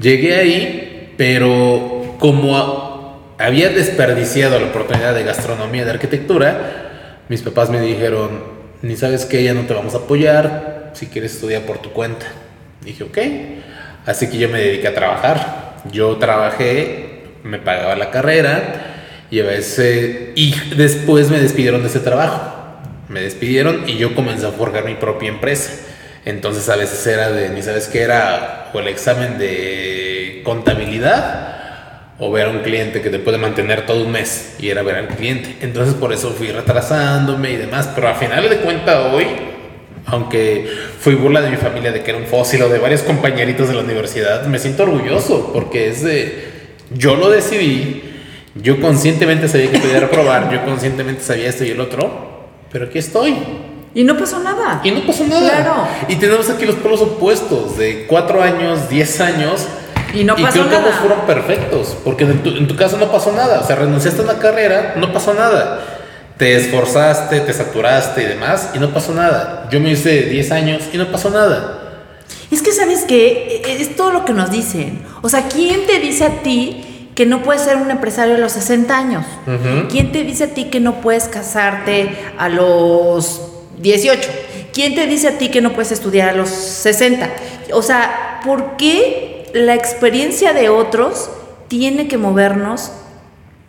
Llegué ahí, pero como a- había desperdiciado la oportunidad de gastronomía de arquitectura, mis papás me dijeron, ni sabes que ya no te vamos a apoyar, si quieres estudiar por tu cuenta. Dije, ok. Así que yo me dediqué a trabajar. Yo trabajé, me pagaba la carrera y a veces... Y después me despidieron de ese trabajo. Me despidieron y yo comencé a forjar mi propia empresa. Entonces a veces era de, ni sabes qué era, o el examen de contabilidad o ver a un cliente que te puede mantener todo un mes y era ver al cliente. Entonces por eso fui retrasándome y demás, pero al final de cuenta hoy, aunque fui burla de mi familia de que era un fósil o de varios compañeritos de la universidad, me siento orgulloso porque es de, yo lo decidí, yo conscientemente sabía que podía reprobar, yo conscientemente sabía esto y el otro, pero aquí estoy. Y no pasó nada. Y no pasó nada. Claro. Y tenemos aquí los polos opuestos, de cuatro años, 10 años. Y no pasó creo que ambos nada. fueron perfectos, porque en tu, en tu caso no pasó nada. O sea, renunciaste a una carrera, no pasó nada. Te esforzaste, te saturaste y demás, y no pasó nada. Yo me hice 10 años y no pasó nada. Es que, ¿sabes qué? E- Es todo lo que nos dicen. O sea, ¿quién te dice a ti que no puedes ser un empresario a los 60 años? ¿Quién te dice a ti que no puedes casarte a los 18? ¿Quién te dice a ti que no puedes estudiar a los 60? O sea, ¿por qué la experiencia de otros tiene que movernos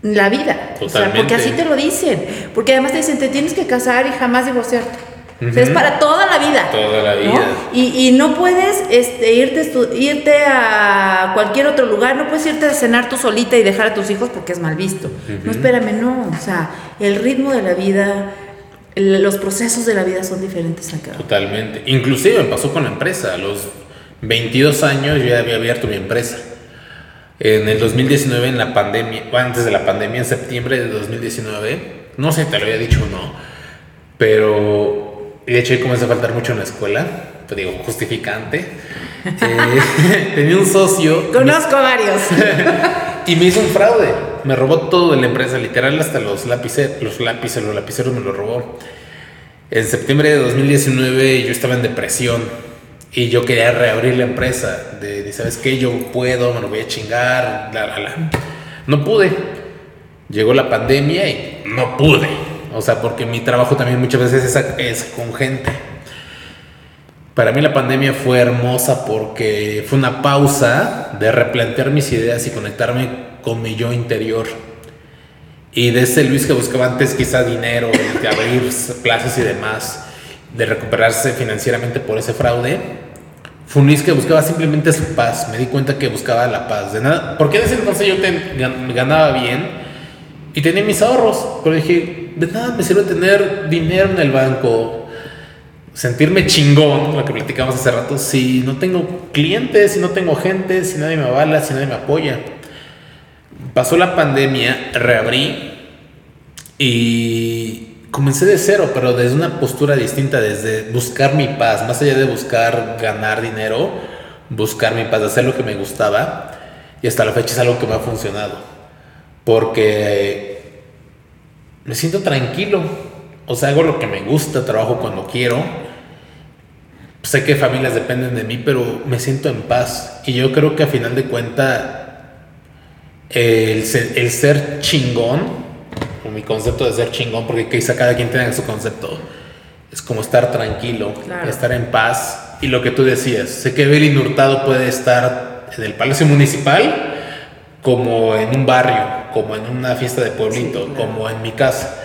la vida? O sea, porque así te lo dicen. Porque además te dicen, te tienes que casar y jamás divorciarte. O sea, es para toda la vida. Toda la ¿no? vida. Y, y no puedes este, irte, irte a cualquier otro lugar, no puedes irte a cenar tú solita y dejar a tus hijos porque es mal visto. No, espérame, no. O sea, el ritmo de la vida, los procesos de la vida son diferentes acá. Totalmente. Inclusive me pasó con la empresa. A los 22 años yo ya había abierto mi empresa. En el 2019, en la pandemia, antes de la pandemia, en septiembre de 2019, no sé si te lo había dicho o no, pero de hecho ahí comencé a faltar mucho en la escuela, pues digo, justificante. Eh, tenía un socio Conozco a varios. y me hizo un fraude. Me robó todo de la empresa, literal, hasta los lápices, los lápices, los lapiceros me los robó. En septiembre de 2019 yo estaba en depresión y yo quería reabrir la empresa. De, de, ¿sabes qué? Yo puedo, me lo voy a chingar, la, la, la. No pude. Llegó la pandemia y no pude. O sea, porque mi trabajo también muchas veces es, es con gente. Para mí la pandemia fue hermosa porque fue una pausa de replantear mis ideas y conectarme con mi yo interior. Y de ese Luis que buscaba antes quizá dinero, de abrir plazas y demás, de recuperarse financieramente por ese fraude, fue un Luis que buscaba simplemente su paz. Me di cuenta que buscaba la paz. De nada, porque en ese entonces yo gan- ganaba bien y tenía mis ahorros, pero dije, de nada me sirve tener dinero en el banco, sentirme chingón, lo que platicamos hace rato, si no tengo clientes, si no tengo gente, si nadie me avala, si nadie me apoya. Pasó la pandemia, reabrí y comencé de cero, pero desde una postura distinta, desde buscar mi paz, más allá de buscar ganar dinero, buscar mi paz, hacer lo que me gustaba y hasta la fecha es algo que me ha funcionado, porque me siento tranquilo, o sea, hago lo que me gusta, trabajo cuando quiero. Sé que familias dependen de mí, pero me siento en paz. Y yo creo que a final de cuenta, el ser, el ser chingón, o mi concepto de ser chingón, porque quizá cada quien tenga su concepto, es como estar tranquilo, Claro. estar en paz. Y lo que tú decías, sé que Evelyn Hurtado puede estar en el Palacio Municipal como en un barrio, como en una fiesta de pueblito, Sí, claro. como en mi casa.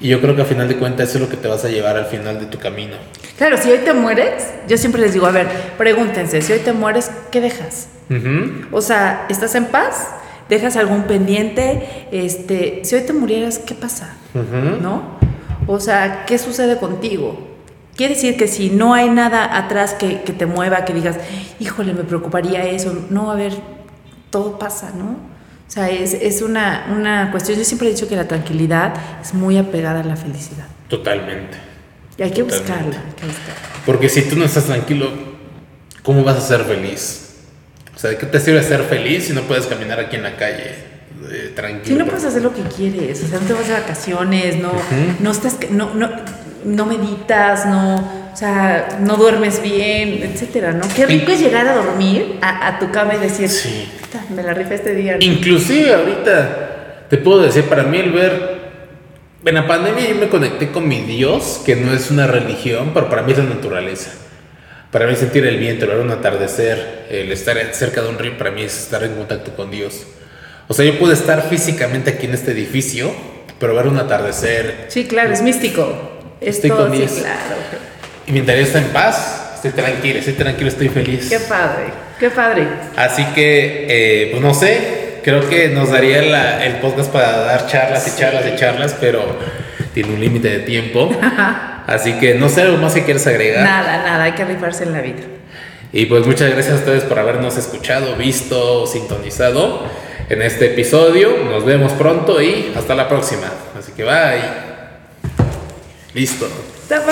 Y yo creo que a final de cuentas eso es lo que te vas a llevar al final de tu camino. Claro, si hoy te mueres, yo siempre les digo, a ver, pregúntense, si hoy te mueres, ¿qué dejas? Ujú. O sea, ¿estás en paz? ¿Dejas algún pendiente? Este, si hoy te murieras, ¿qué pasa? Ujú. ¿No? O sea, ¿qué sucede contigo? Quiere decir que si no hay nada atrás que, que te mueva, que digas, híjole, me preocuparía eso. No, a ver, todo pasa, ¿no? O sea, es, es una, una cuestión. Yo siempre he dicho que la tranquilidad es muy apegada a la felicidad. Totalmente. Y hay que Totalmente. buscarla, hay que buscarla. Porque si tú no estás tranquilo, ¿cómo vas a ser feliz? O sea, ¿de qué te sirve ser feliz si no puedes caminar aquí en la calle eh, tranquilo? Si no puedes hacer lo que quieres, o sea, no te vas de vacaciones, no, no estás, no, no, no meditas, no, o sea, no duermes bien, etcétera, ¿no? Qué rico es llegar a dormir a, a tu cama y decir, Sí. "Puta, me la rifé este día. ¿no?". Inclusive ahorita te puedo decir, para mí el ver... En la pandemia yo me conecté con mi Dios, que no es una religión, pero para mí es la naturaleza. Para mí sentir el viento, el ver un atardecer, el estar cerca de un río, para mí es estar en contacto con Dios. O sea, yo puedo estar físicamente aquí en este edificio, pero ver un atardecer, Sí, claro, es místico. Es Estoy todo, con sí, Dios. claro. Y mi interior está en paz, estoy tranquilo, estoy tranquilo, estoy feliz. Qué padre, qué padre. Así que, eh, pues no sé, creo que nos daría la- el podcast para dar charlas y charlas y charlas, pero tiene un límite de tiempo. Así que no sé algo más que quieres agregar. Nada, nada, hay que rifarse en la vida. Y pues muchas gracias a ustedes por habernos escuchado, visto, sintonizado en este episodio. Nos vemos pronto y hasta la próxima. Así que bye. Listo. Está padre.